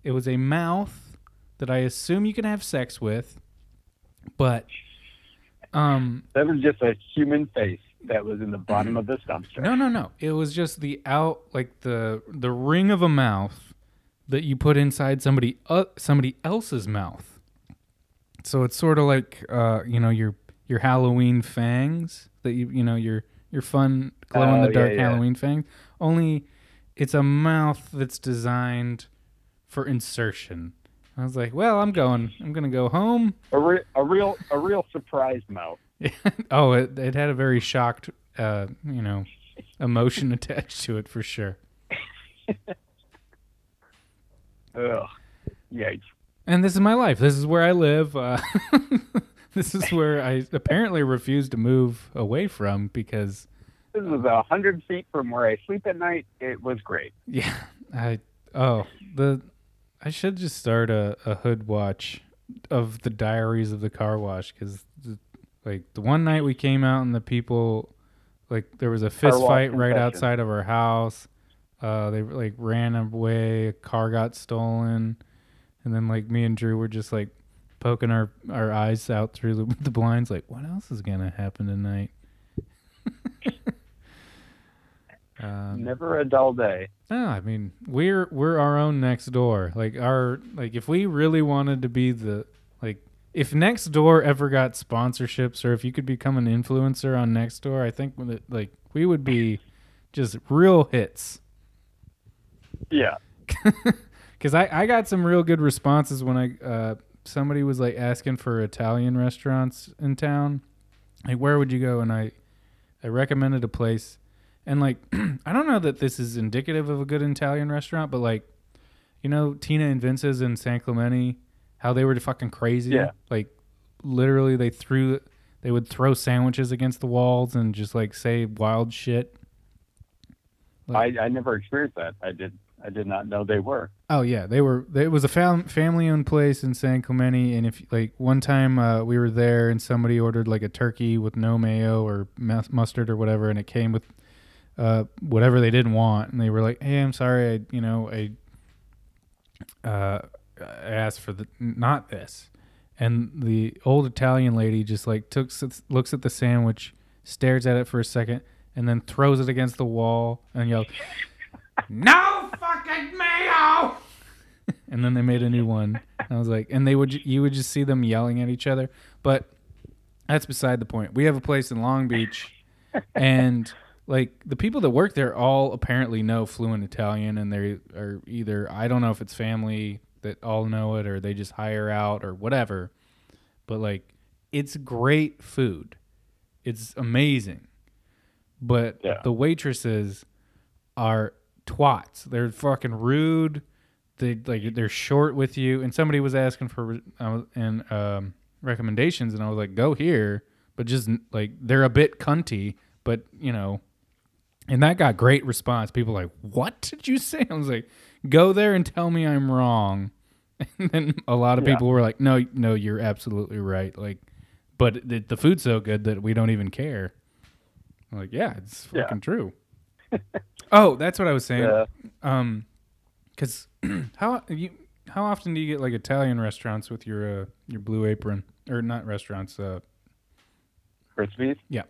It was a mouth that I assume you can have sex with, but um that was just a human face that was in the bottom of this dumpster. no no no. It was just the out like the the ring of a mouth that you put inside somebody uh, somebody else's mouth. So it's sort of like uh you know your your Halloween fangs that you you know your your fun glow in Oh, the dark yeah, yeah. Halloween fangs. Only it's a mouth that's designed for insertion. I was like, well, I'm going. I'm gonna go home. A, re- a real, a real surprise mouth. (laughs) oh, it, it had a very shocked, uh, you know, emotion (laughs) attached to it for sure. Ugh. Yikes. And this is my life. This is where I live. Uh, (laughs) this is where I apparently refuse to move away from because, This was a hundred feet from where I sleep at night. It was great. yeah, I oh the I should just start a, a hood watch of the diaries of the car wash because like the one night we came out and the people like there was a fist fight right confession. outside of our house. Uh, they like ran away. A car got stolen, and then like me and Drew were just like poking our our eyes out through the, (laughs) the blinds, like what else is gonna happen tonight? Um, Never a dull day. no, I mean we're we're our own Nextdoor. Like our like if we really wanted to be the like if Nextdoor ever got sponsorships or if you could become an influencer on Nextdoor, I think that, like we would be just real hits. Yeah. (laughs) Cuz I I got some real good responses when I uh somebody was like asking for Italian restaurants in town. Like where would you go and I I recommended a place and like (clears throat) I don't know that this is indicative of a good Italian restaurant, but like you know Tina and Vince's in San Clemente, how they were fucking crazy. Yeah. Like literally they threw they would throw sandwiches against the walls and just like say wild shit. I, I never experienced that. I did. I did not know they were. Oh yeah, they were. It was a fam- family-owned place in San Clemente, and if like one time uh, we were there and somebody ordered like a turkey with no mayo or mus- mustard or whatever, and it came with uh, whatever they didn't want, and they were like, "Hey, I'm sorry, I you know I uh, I asked for the not this," and the old Italian lady just like took looks at the sandwich, stares at it for a second, and then throws it against the wall and yells. (laughs) No fucking mayo! (laughs) and then they made a new one. I was like, and they would, you would just see them yelling at each other. But That's beside the point. We have a place in Long Beach, and like the people that work there all apparently know fluent Italian, and they are either I don't know if it's family that all know it or they just hire out or whatever. But like, it's great food. It's amazing, but Yeah. the waitresses are twats. They're fucking rude. They like they're short with you. And somebody was asking for uh, and um, recommendations, and I was like, go here, but just like they're a bit cunty, but you know. And that got great response. People were like, what did you say? (laughs) I was like, go there and tell me I'm wrong. (laughs) And then a lot of Yeah. people were like, no, no, you're absolutely right. Like, but the, the food's so good that we don't even care. I'm like, yeah, it's Yeah. fucking true. (laughs) oh, that's what I was saying. Yeah. Um, because (clears throat) how you how often do you get like Italian restaurants with your uh, your Blue Apron or not restaurants? Uh, Recipes? Yeah.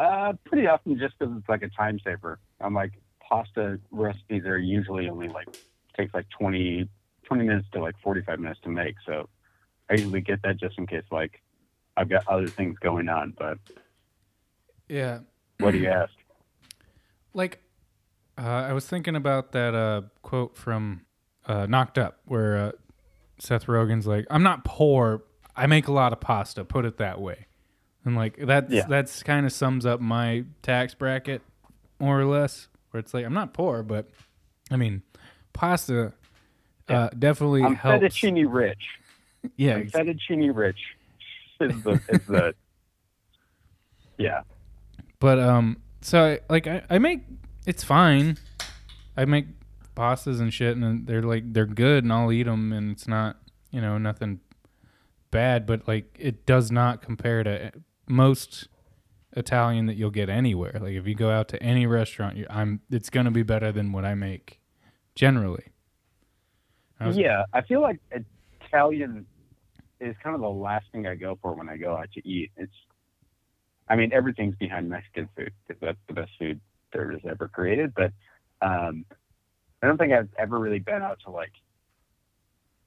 Uh, pretty often just because it's like a time saver. I'm like, pasta recipes are usually only like, takes like 20, 20 minutes to like 45 minutes to make. So I usually get that just in case like I've got other things going on. But yeah, what do you ask? (clears throat) like uh, I was thinking about that uh, quote from uh, Knocked Up where uh, Seth Rogen's like, "I'm not poor. I make a lot of pasta. Put it that way." And like that's Yeah. that's kind of sums up my tax bracket more or less. Where it's like I'm not poor, but I mean, pasta uh, definitely I'm helps. fettuccine rich. Yeah, I'm fettuccine rich is the, is the, (laughs) yeah. But um, so I, like I, I make it's fine. I make pastas and shit, and they're like they're good, and I'll eat them, and it's not you know nothing bad, but like it does not compare to most Italian that you'll get anywhere. Like if you go out to any restaurant, you, I'm it's gonna be better than what I make generally. I Yeah, I feel like Italian is kind of the last thing I go for when I go out to eat. It's, I mean, everything's behind Mexican food because that's the best food there is ever created. But um, I don't think I've ever really been out to like,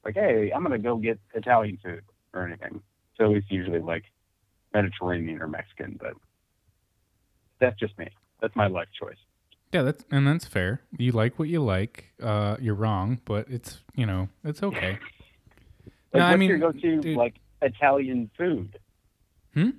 like, hey, I'm gonna go get Italian food or anything. So it's usually like Mediterranean or Mexican, but that's just me. That's my life choice. Yeah, that's and that's fair. You like what you like. Uh, you're wrong, but it's you know it's okay. (laughs) Like, No, I what's mean, your go-to dude- like Italian food? Hmm?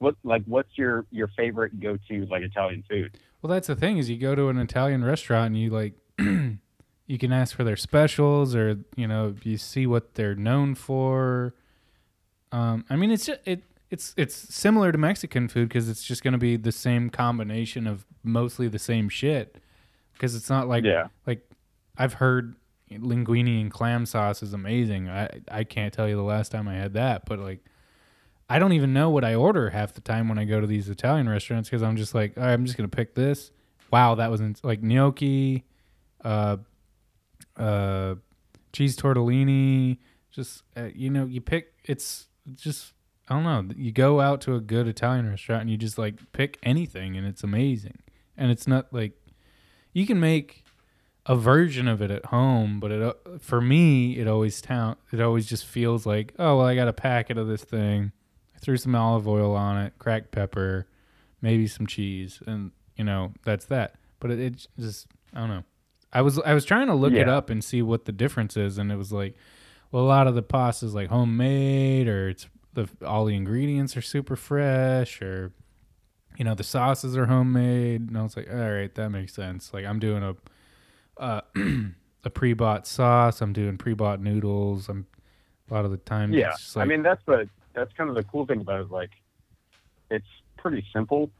What like what's your your favorite go-to like Italian food? Well, that's the thing is you go to an Italian restaurant and you like (clears throat) you can ask for their specials or you know you see what they're known for. Um, I mean, it's just, it it's it's similar to Mexican food because it's just going to be the same combination of mostly the same shit. Because it's not like yeah, like I've heard linguine and clam sauce is amazing. I I can't tell you the last time I had that, but like I don't even know what I order half the time when I go to these Italian restaurants because I'm just like "All right, I'm just gonna pick this. Wow, that was in, like gnocchi, uh, uh, cheese tortellini. Just uh, you know, you pick. It's just I don't know. You go out to a good Italian restaurant and you just like pick anything and it's amazing. And it's not like you can make a version of it at home, but it uh, for me it always town it always just feels like oh well I got a packet of this thing, I threw some olive oil on it, cracked pepper, maybe some cheese, and you know that's that. But it, it just I don't know. I was I was trying to look it up and see what the difference is, and it was like well a lot of the pasta is like homemade or it's the all the ingredients are super fresh or you know the sauces are homemade and i was like all right that makes sense like i'm doing a uh, (clears throat) a pre-bought sauce i'm doing pre-bought noodles i'm a lot of the time yeah. just I mean that's the that's kind of the cool thing about it. Like, it's pretty simple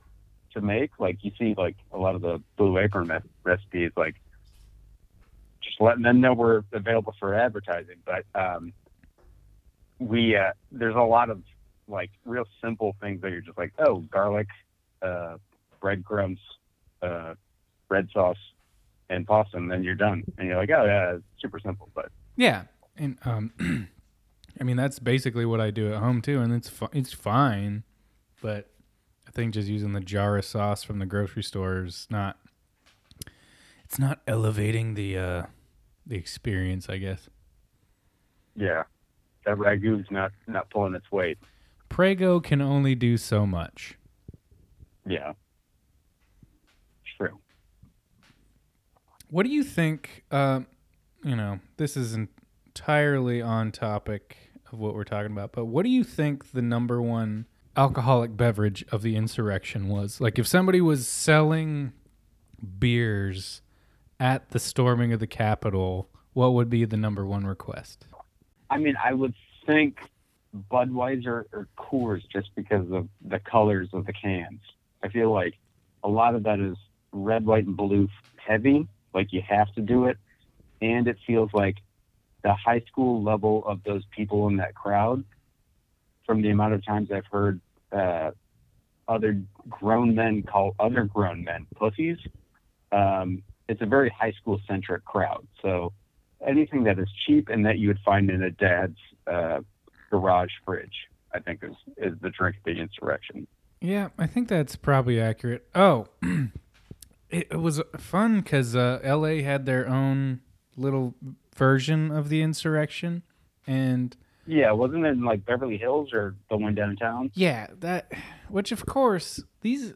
to make. Like you see, like a lot of the Blue Apron recipes, like just letting them know we're available for advertising. But um, we uh, there's a lot of like real simple things that you're just like, oh, garlic, uh, breadcrumbs, uh, red sauce, and pasta, and then you're done. And you're like, oh yeah, it's super simple. But yeah and um (clears throat) i mean that's basically what i do at home too and it's fu- it's fine but i think just using the jar of sauce from the grocery store is not it's not elevating the uh the experience i guess yeah, that ragu's not not pulling its weight. Prego can only do so much. Yeah. True. What do you think? Uh, you know, this is entirely on topic of what we're talking about, but what do you think the number one alcoholic beverage of the insurrection was? Like, if somebody was selling beers at the storming of the Capitol, what would be the number one request? I mean, I would think Budweiser or Coors just because of the colors of the cans. I feel like a lot of that is red, white, and blue heavy. Like you have to do it. And it feels like the high school level of those people in that crowd, from the amount of times I've heard uh, other grown men call other grown men pussies, um, it's a very high school centric crowd. So anything that is cheap and that you would find in a dad's uh, garage fridge, I think is is the drink of the insurrection. Yeah, I think that's probably accurate. Oh, (clears throat) it, it was fun because uh, L.A. had their own little version of the insurrection, and Yeah, wasn't it in like Beverly Hills or the one downtown? yeah, that which of course these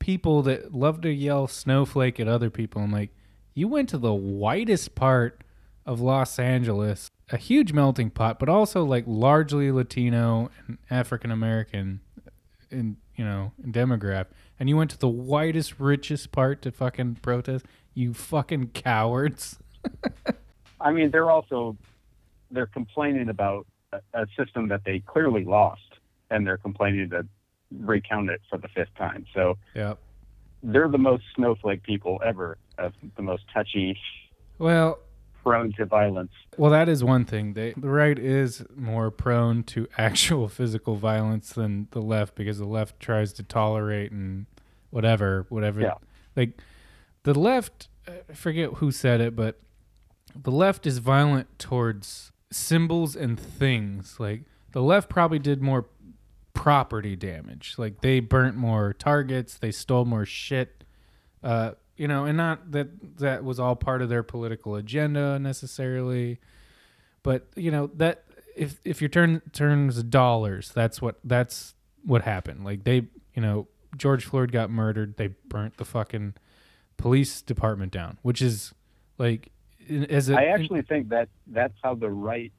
people that love to yell snowflake at other people, I'm like, you went to the whitest part of Los Angeles, a huge melting pot, but also like largely Latino and African American in you know demographic, and you went to the whitest, richest part to fucking protest. You fucking cowards. (laughs) I mean, they're also they're complaining about a, a system that they clearly lost, and they're complaining to recount it for the fifth time. So Yep. they're the most snowflake people ever, uh, the most touchy, Well, prone to violence. Well, that is one thing. They, the right is more prone to (laughs) actual physical violence than the left because the left tries to tolerate and whatever, whatever. Yeah. Like the left, I forget who said it, but the left is violent towards symbols and things. Like the left probably did more property damage. Like they burnt more targets, they stole more shit. Uh, you know, and not that that was all part of their political agenda necessarily, but you know that if if your turn turns dollars, that's what that's what happened. Like they, you know, George Floyd got murdered, they burnt the fucking police department down, which is like as a, I actually think that that's how the right,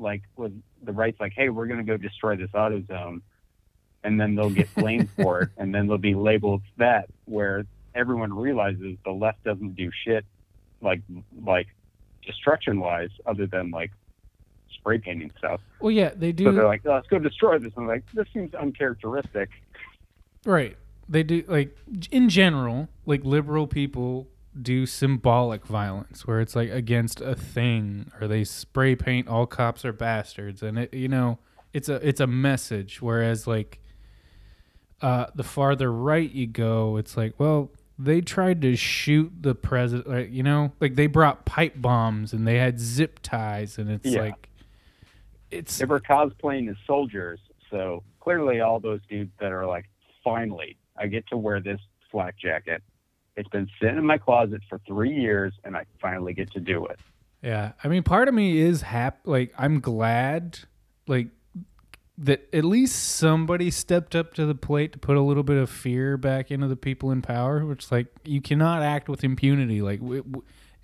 like, was the right's like, hey, we're going to go destroy this AutoZone, and then they'll get blamed (laughs) for it, and then they'll be labeled that, where everyone realizes the left doesn't do shit, like, like destruction wise, other than like spray painting stuff. well, yeah, they do. So they're like, oh, let's go destroy this. And I'm like, this seems uncharacteristic. Right. They do like in general, like liberal people do symbolic violence where it's like against a thing or they spray paint all cops are bastards and it you know, it's a it's a message whereas like uh the farther right you go, it's like, well, they tried to shoot the president like, you know, like they brought pipe bombs and they had zip ties and it's Yeah. like it's They were cosplaying as soldiers. So clearly, all those dudes that are like, finally, I get to wear this flak jacket. It's been sitting in my closet for three years, and I finally get to do it. Yeah, I mean, part of me is happy. Like, I'm glad, like, that at least somebody stepped up to the plate to put a little bit of fear back into the people in power. Which, like, you cannot act with impunity. Like,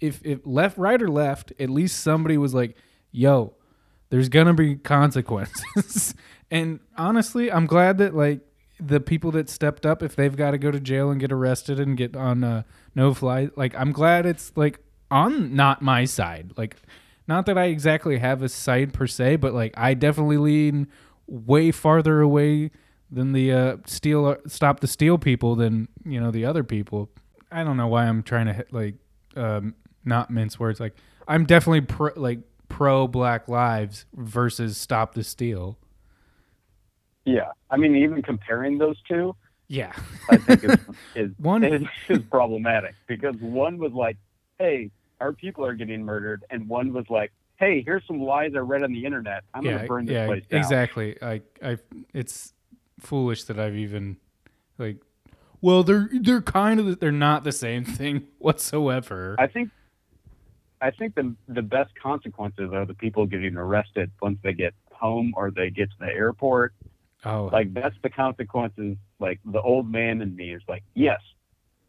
if if left, right, or left, at least somebody was like, "Yo, there's gonna be consequences." (laughs) and honestly, I'm glad that like the people that stepped up, if they've got to go to jail and get arrested and get on uh, no fly, like I'm glad it's like on not my side. Like, not that I exactly have a side per se, but like I definitely lean way farther away than the uh, steal stop the steal people than you know the other people. I don't know why I'm trying to hit, like um, not mince words. Like I'm definitely pro, like pro Black Lives versus stop the steal. Yeah, I mean, even comparing those two, Yeah, I think is (laughs) is, One- is, is problematic because one was like, "Hey, our people are getting murdered," and one was like, "Hey, here's some lies I read on the internet. I'm yeah, gonna burn this yeah, place down." exactly. I, I, it's foolish that I've even like. Well, they're they're kind of they're not the same thing (laughs) whatsoever. I think I think the the best consequences are the people getting arrested once they get home or they get to the airport Oh, Like that's the consequences. Like the old man in me is like, yes,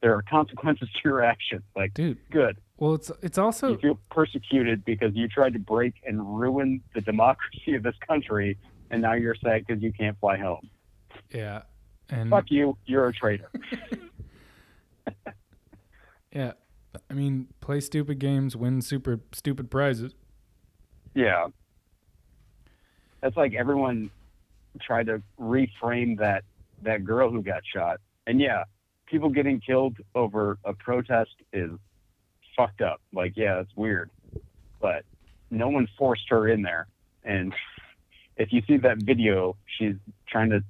there are consequences to your actions. Like, dude. good. Well, it's it's also You feel persecuted because you tried to break and ruin the democracy of this country, and now you're sad because you can't fly home. yeah, and Fuck you. You're a traitor. (laughs) (laughs) yeah. I mean, play stupid games, win super stupid prizes. Yeah. That's like everyone tried to reframe that that girl who got shot. And yeah, people getting killed over a protest is fucked up. Like, yeah, it's weird. But no one forced her in there. And if you see that video, she's trying to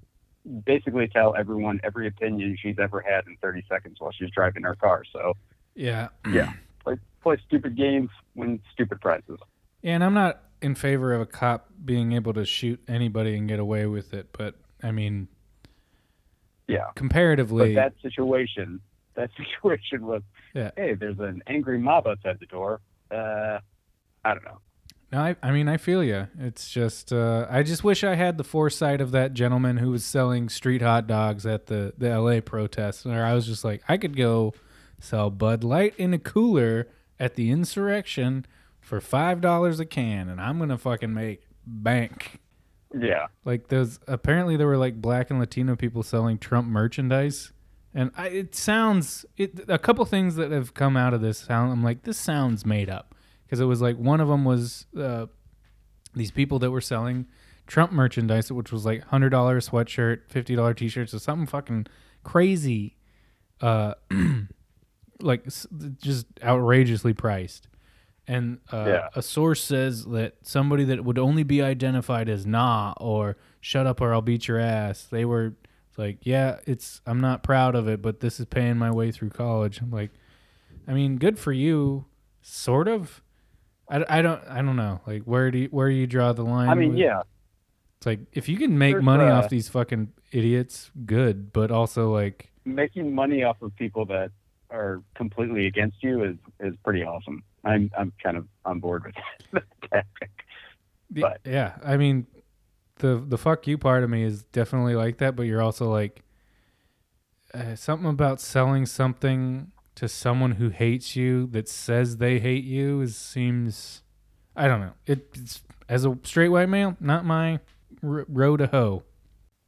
basically tell everyone every opinion she's ever had in 30 seconds while she's driving her car. So, Yeah, yeah, play, play stupid games, win stupid prizes. and I'm not in favor of a cop being able to shoot anybody and get away with it, but I mean, Yeah. But comparatively, that situation, that (laughs) situation was, Yeah. hey, there's an angry mob outside the door. Uh, I don't know. No, I, I mean, I feel you. It's just, uh, I just wish I had the foresight of that gentleman who was selling street hot dogs at the, the LA protest. Where I was just like, I could go sell Bud Light in a cooler at the insurrection for $5 a can, and I'm to fucking make bank. Yeah. Like, those, apparently, there were like black and Latino people selling Trump merchandise. And I, it sounds, it, a couple things that have come out of this sound, I'm like, this sounds made up because it was like one of them was uh, these people that were selling Trump merchandise, which was like hundred dollar sweatshirt, fifty dollar t shirts, or something fucking crazy, uh, (clears throat) like just outrageously priced. And uh, Yeah. a source says that somebody that would only be identified as nah or shut up or I'll beat your ass. They were like, yeah, it's I'm not proud of it, but this is paying my way through college. I'm like, I mean, good for you, sort of. I, I don't I don't know like where do you, where you draw the line? I mean, with- yeah. it's like if you can make There's, money uh, off these fucking idiots, good. But also like, Making money off of people that are completely against you is, is pretty awesome. I'm, I'm kind of on board with (laughs) that tactic. But- yeah, I mean, the the fuck you part of me is definitely like that. But you're also like uh, something about selling something to someone who hates you that says they hate you is seems I don't know. It, it's as a straight white male, not my r- row to hoe.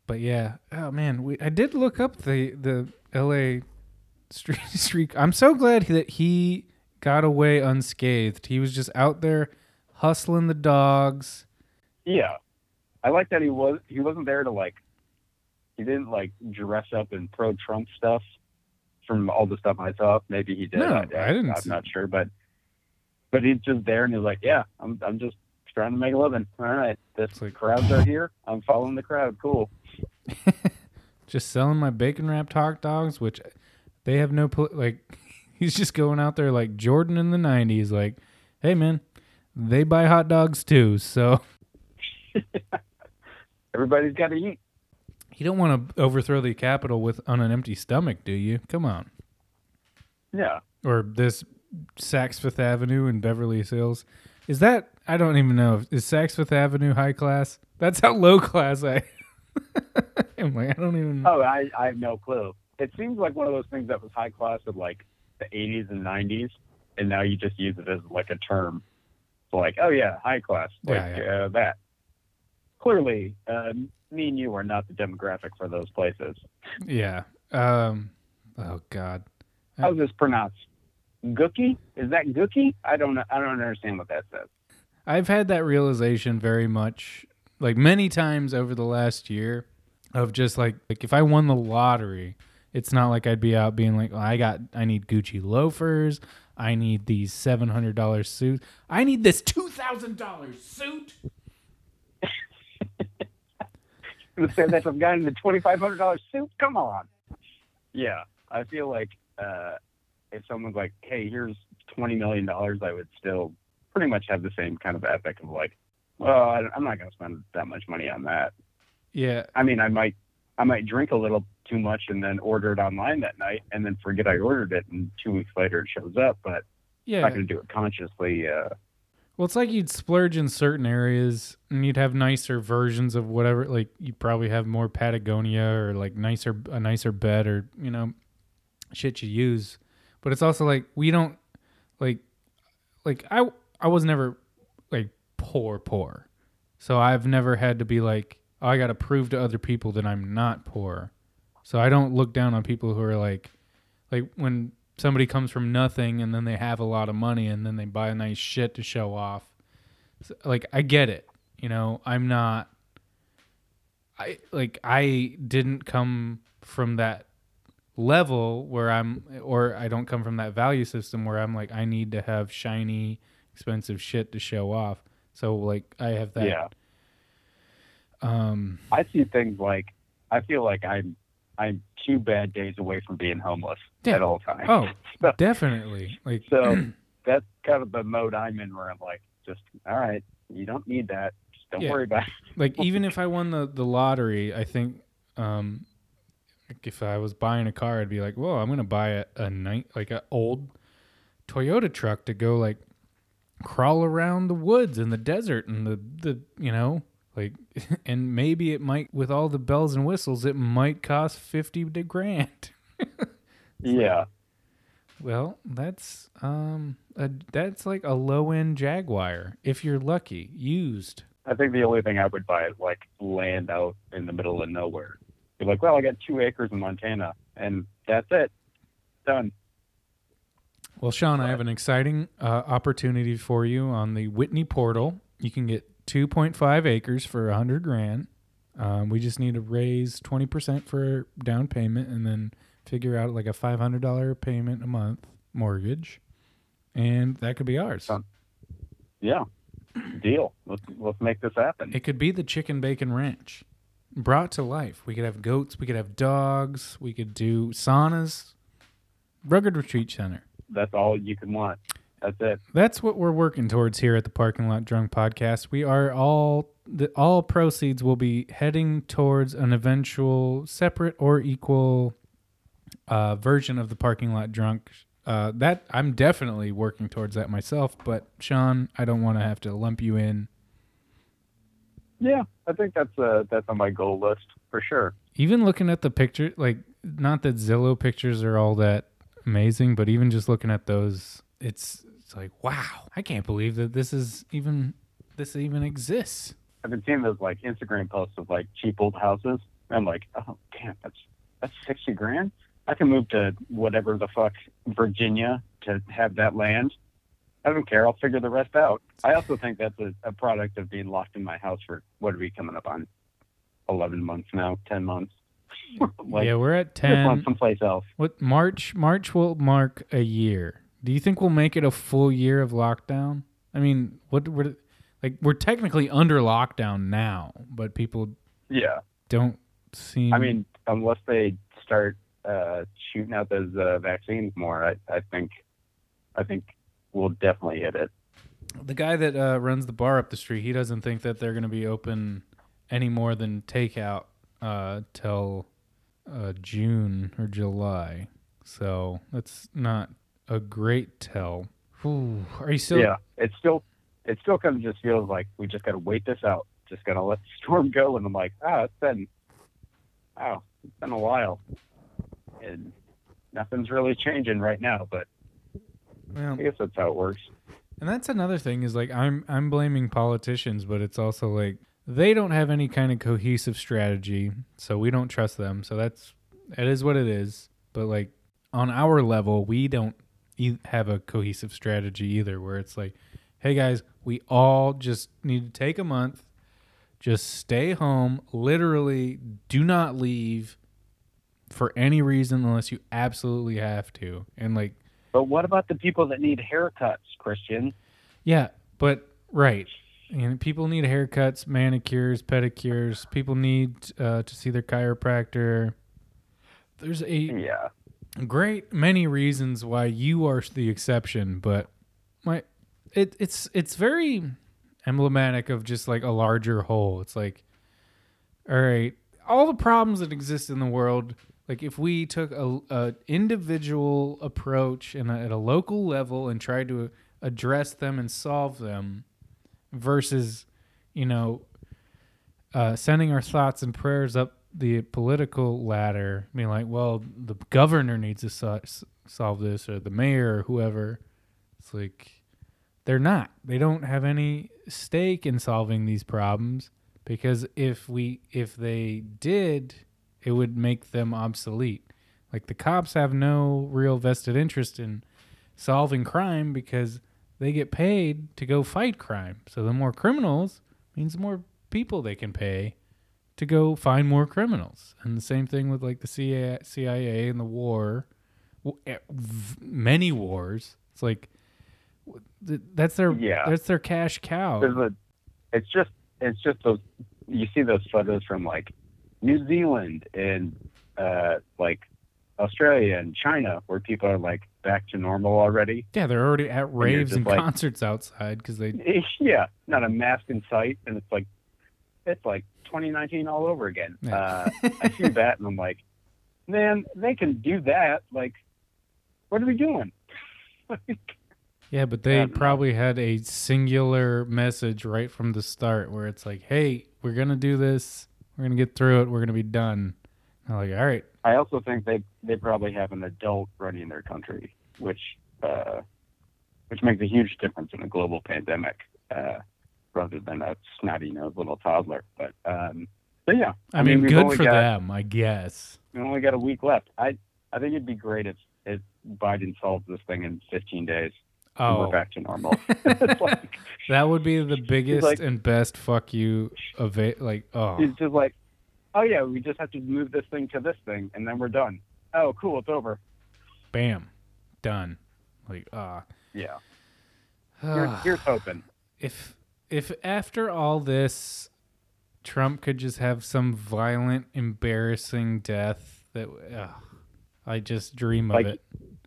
But yeah, oh man, we I did look up the the L.A. (laughs) street street. I'm so glad that he got away unscathed. He was just out there hustling the dogs. Yeah. I like that he was, he wasn't there to like, he didn't like dress up in pro Trump stuff from all the stuff I saw. Maybe he did. No, I, I didn't I'm see- not sure, but, but he's just there and he's like, yeah, I'm, I'm just trying to make a living. All right. This like- crowds are here. I'm following the crowd. Cool. (laughs) just selling my bacon wrapped hot dogs, which they have no like. He's just going out there like Jordan in the '90s, like, "Hey man, they buy hot dogs too." So (laughs) Everybody's got to eat. you don't want to overthrow the Capitol with on an empty stomach, do you? Come on. Yeah. Or this Saks Fifth Avenue in Beverly Hills. Is that I don't even know. Is Saks Fifth Avenue high class? That's how low class I. (laughs) am like I don't even. Oh, I, I have no clue. It seems like one of those things that was high class in like the 80s and 90s, and now you just use it as like a term. So like, oh yeah, high class, like Yeah, yeah. Uh, that. Clearly, uh, me and you are not the demographic for those places. Yeah. Um. Oh God. How's this pronounced? Gookie? Is that Gookie? I don't know. I don't understand what that says. I've had that realization very much, like many times over the last year, of just like like if I won the lottery, it's not like I'd be out being like, oh, I got, I need Gucci loafers, I need these seven hundred dollar suits, I need this two thousand dollar suit. (laughs) to say that some guy in the twenty five hundred dollar suit. Come on. Yeah, I feel like uh, if someone's like, "Hey, here's twenty million dollars," I would still pretty much have the same kind of ethic of like, "Well, I'm not going to spend that much money on that." Yeah, I mean, I might, I might drink a little too much and then order it online that night, and then forget I ordered it, and two weeks later it shows up. But I'm not going to do it consciously. Uh, Well, it's like you'd splurge in certain areas and you'd have nicer versions of whatever. Like you probably have more Patagonia or like nicer a nicer bed or you know shit you use. But it's also like we don't like like I I was never like poor poor, so I've never had to be like I got to prove to other people that I'm not poor. So I don't look down on people who are like like when somebody comes from nothing and then they have a lot of money and then they buy a nice shit to show off. So, like I get it. You know, I'm not I like I didn't come from that level where I'm or I don't come from that value system where I'm like I need to have shiny expensive shit to show off. So like I have that Yeah. Um I see things like I feel like I'm I'm two bad days away from being homeless Yeah. at all times. oh (laughs) So- definitely like So (clears throat) that's kind of the mode I'm in where I'm like, just all right, you don't need that. Just don't Yeah. worry about it. (laughs) like even if I won the the lottery, I think um like if I was buying a car, I'd be like, "Well, I'm gonna buy a, a night like an old Toyota truck to go like crawl around the woods in the desert and the the you know like (laughs) and maybe it might with all the bells and whistles it might cost 50 to grand (laughs) Yeah. well that's um a, that's like a low end jaguar if you're lucky used I think the only thing I would buy is like land out in the middle of nowhere. You're like, well, I got two acres in Montana, and that's it. Done. Well, Sean, I have an exciting uh, opportunity for you on the Whitney portal. You can get 2.5 acres for 100 grand. Um, we just need to raise 20% for down payment and then figure out like a $500 payment a month mortgage. And that could be ours. Yeah. Deal. Let's let's make this happen. It could be the Chicken Bacon Ranch brought to life. We could have goats, we could have dogs, we could do saunas, rugged retreat center. That's all you can want. That's it. That's what we're working towards here at the Parking Lot Drunk podcast. We are all the all proceeds will be heading towards an eventual separate or equal uh, version of the Parking Lot Drunk. Uh, that I'm definitely working towards that myself, but Sean, I don't want to have to lump you in. Yeah, I think that's uh that's on my goal list for sure. Even looking at the picture, like not that Zillow pictures are all that amazing, but even just looking at those, it's it's like wow, I can't believe that this is even this even exists. I've been seeing those like Instagram posts of like cheap old houses. I'm like, oh damn, that's that's sixty grand. I can move to whatever the fuck Virginia to have that land. I don't care. I'll figure the rest out. I also think that's a, a product of being locked in my house for what are we coming up on? Eleven months now, ten months. (laughs) like, yeah, we're at I just want ten. someplace else. What March? March will mark a year. Do you think we'll make it a full year of lockdown? I mean, what we're like we're technically under lockdown now, but people Yeah. don't seem. I mean, unless they start uh, shooting out those uh, vaccines more, I, I think, I think we'll definitely hit it. the guy that uh, runs the bar up the street, he doesn't think that they're going to be open any more than takeout uh, till uh, June or July. So that's not a great tell. Ooh, are you still? yeah, it's still, it still kind of just feels like we just got to wait this out. Just got to let the (laughs) storm go. And I'm like, ah, it's been, wow, it's been a while, and nothing's really changing right now. But Well, I guess that's how it works. And that's another thing is like I'm I'm blaming politicians, but it's also like they don't have any kind of cohesive strategy, so we don't trust them. So that's it is what it is. But like on our level, we don't e- have a cohesive strategy either. Where it's like, hey guys, we all just need to take a month, just stay home, literally do not leave for any reason unless you absolutely have to, and like But what about the people that need haircuts, Christian? Yeah, but right. And people need haircuts, manicures, pedicures. People need uh, to see their chiropractor. There's a Yeah. Great many reasons why you are the exception, but my it it's it's very emblematic of just like a larger whole. It's like all right, all the problems that exist in the world, like if we took a, a individual approach and at a local level and tried to address them and solve them, versus, you know, uh, sending our thoughts and prayers up the political ladder, being like, well, the governor needs to so- solve this, or the mayor, or whoever. It's like they're not. They don't have any stake in solving these problems because if we if they did, it would make them obsolete. Like the cops have no real vested interest in solving crime because they get paid to go fight crime. So the more criminals means the more people they can pay to go find more criminals. And the same thing with like the CIA, CIA and the war, eh, many wars. It's like that's their Yeah. that's their cash cow. A, it's just it's just those you see those photos from like New Zealand and uh, like Australia and China where people are like back to normal already. Yeah, they're already at raves just and like- concerts outside because they. (laughs) Yeah, not a mask in sight, and it's like it's like 2019 all over again. Yeah. Uh, I see (laughs) that, and I'm like, man, they can do that. Like, what are we doing? (laughs) Yeah, but they don't know. probably had a singular message right from the start where it's like, "Hey, we're gonna do this. We're gonna get through it. We're gonna be done." I'm like, "All right, I also think they they probably have an adult running their country, which uh, which makes a huge difference in a global pandemic, uh, rather than a snotty nosed little toddler. But um, but yeah, I, mean, we've good for got, them, I guess." We only got a week left. I I think it'd be great if if Biden solves this thing in 15 days and Oh, we're back to normal. (laughs) (laughs) Like, that would be the biggest like- and best fuck you of. Like, oh, He's just like, oh yeah, we just have to move this thing to this thing, and then we're done. Oh, cool, it's over. bam, done. Like, ah. Yeah, (sighs) here's, here's hoping. if if after all this Trump could just have some violent embarrassing death that ugh, I just dream of Like- it.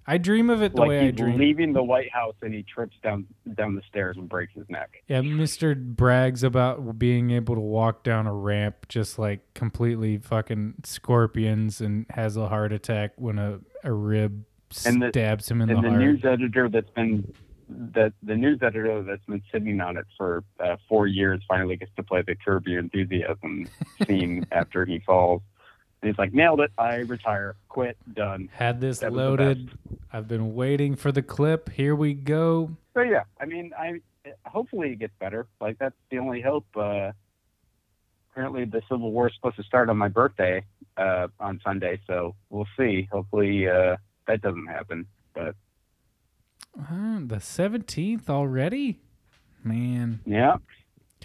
I dream of it the like way I dream. leaving the White House and he trips down down the stairs and breaks his neck. yeah, Mr. brags about being able to walk down a ramp just like completely fucking scorpions and has a heart attack when a, a rib And the- stabs him in and the the heart. news editor that's been that the news editor that's been sitting on it for uh, four years finally gets to play the Curb Your Enthusiasm (laughs) scene after he falls. And he's like, nailed it. I retire. Quit. Done. Had this That loaded. I've been waiting for the clip. Here we go. So yeah, I mean, I hopefully it gets better. Like that's the only hope. Uh, apparently, the Civil War is supposed to start on my birthday uh, on Sunday, so we'll see. Hopefully, uh, that doesn't happen. But Uh, the 17th already? Man, yeah,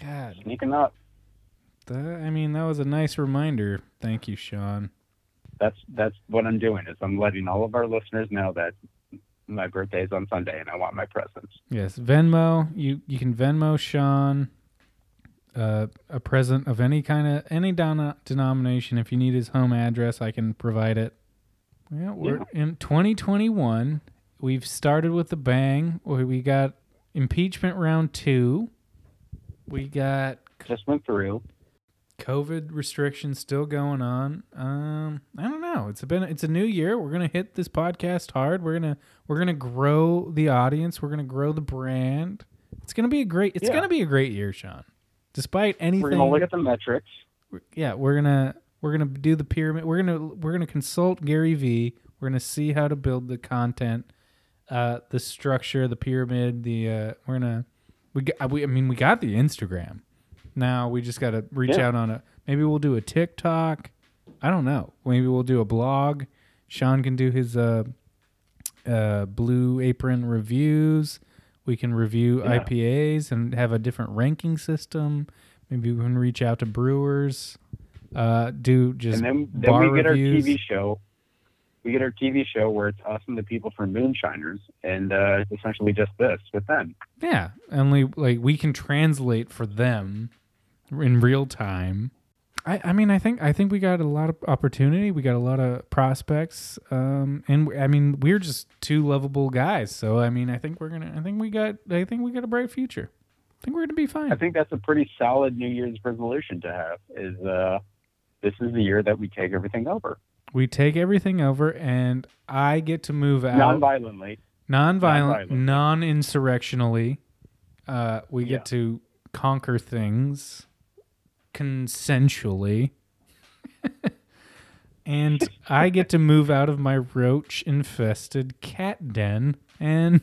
God. sneaking up. That, I mean, that was a nice reminder. Thank you, Sean. That's that's what I'm doing. Is I'm letting all of our listeners know that my birthday is on Sunday and I want my presents. Yes, Venmo. You you can Venmo Sean uh, a present of any kind of any don- denomination. If you need his home address, I can provide it. Yeah, we're in 2021. We've started with a bang. We we got impeachment round two. We got Just went through. COVID restrictions still going on. Um, I don't know. It's been it's a new year. We're gonna hit this podcast hard. We're gonna we're gonna grow the audience. We're gonna grow the brand. It's gonna be a great. It's Yeah. gonna be a great year, Sean. Despite anything, We're gonna look at the metrics. yeah, we're gonna we're gonna do the pyramid. We're gonna we're gonna consult Gary Vee. We're gonna see how to build the content, uh, the structure, the pyramid. The uh, we're gonna we got we I mean we got the Instagram. Now we just gotta reach Yeah. out on a maybe we'll do a TikTok. I don't know. Maybe we'll do a blog. Sean can do his uh, uh, Blue Apron reviews. We can review Yeah. IPAs and have a different ranking system. Maybe we can reach out to brewers. Uh, do just and then, then we get reviews. our TV show. We get our TV show where it's us and the people from Moonshiners, and uh, it's essentially just this with them. Yeah, only like we can translate for them in real time. I, I mean, I think I think we got a lot of opportunity. We got a lot of prospects, um, and I mean, we're just two lovable guys. So I mean, I think we're gonna. I think we got. I think we got a bright future. I think we're gonna be fine. I think that's a pretty solid New Year's resolution to have. Is uh, this is the year that we take everything over, we take everything over, and I get to move out non-violently. non-violent, non-violent. non-insurrectionally. Uh, we Yeah. get to conquer things consensually. (laughs) and I get to move out of my roach infested cat den and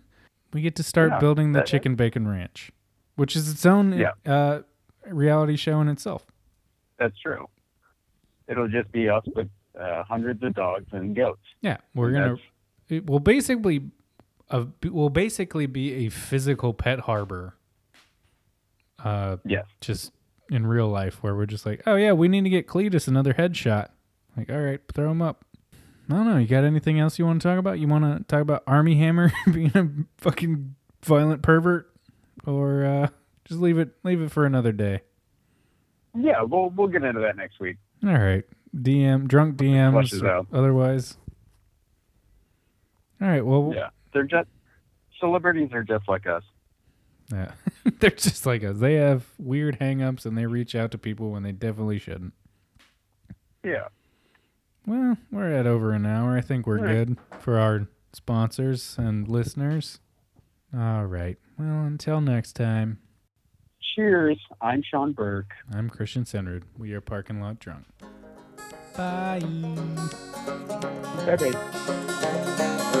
(laughs) we get to start Yeah, building the chicken bacon ranch, which is its own Yeah. uh, reality show in itself. That's true. It'll just be us with uh, hundreds of dogs and goats. Yeah, we're gonna. It will basically, uh, will basically be a physical pet harbor. Uh, Yes. just in real life, where we're just like, oh yeah, we need to get Cletus another headshot. Like, all right, throw him up. I don't know. You got anything else you want to talk about? You want to talk about Armie Hammer (laughs) being a fucking violent pervert, or uh, just leave it leave it for another day? Yeah, we'll we'll get into that next week. All right, DM drunk DMs. Flushes or out. Otherwise, all right. Well, Yeah, they're just celebrities are just like us. Yeah. (laughs) They're just like us. They have weird hangups and they reach out to people when they definitely shouldn't. Yeah. Well, we're at over an hour. I think we're right. good for our sponsors and listeners. All right. Well, until next time, Cheers. I'm Sean Burke. I'm Christian Senrud. We are Parking Lot Drunk. Bye. Bye bye.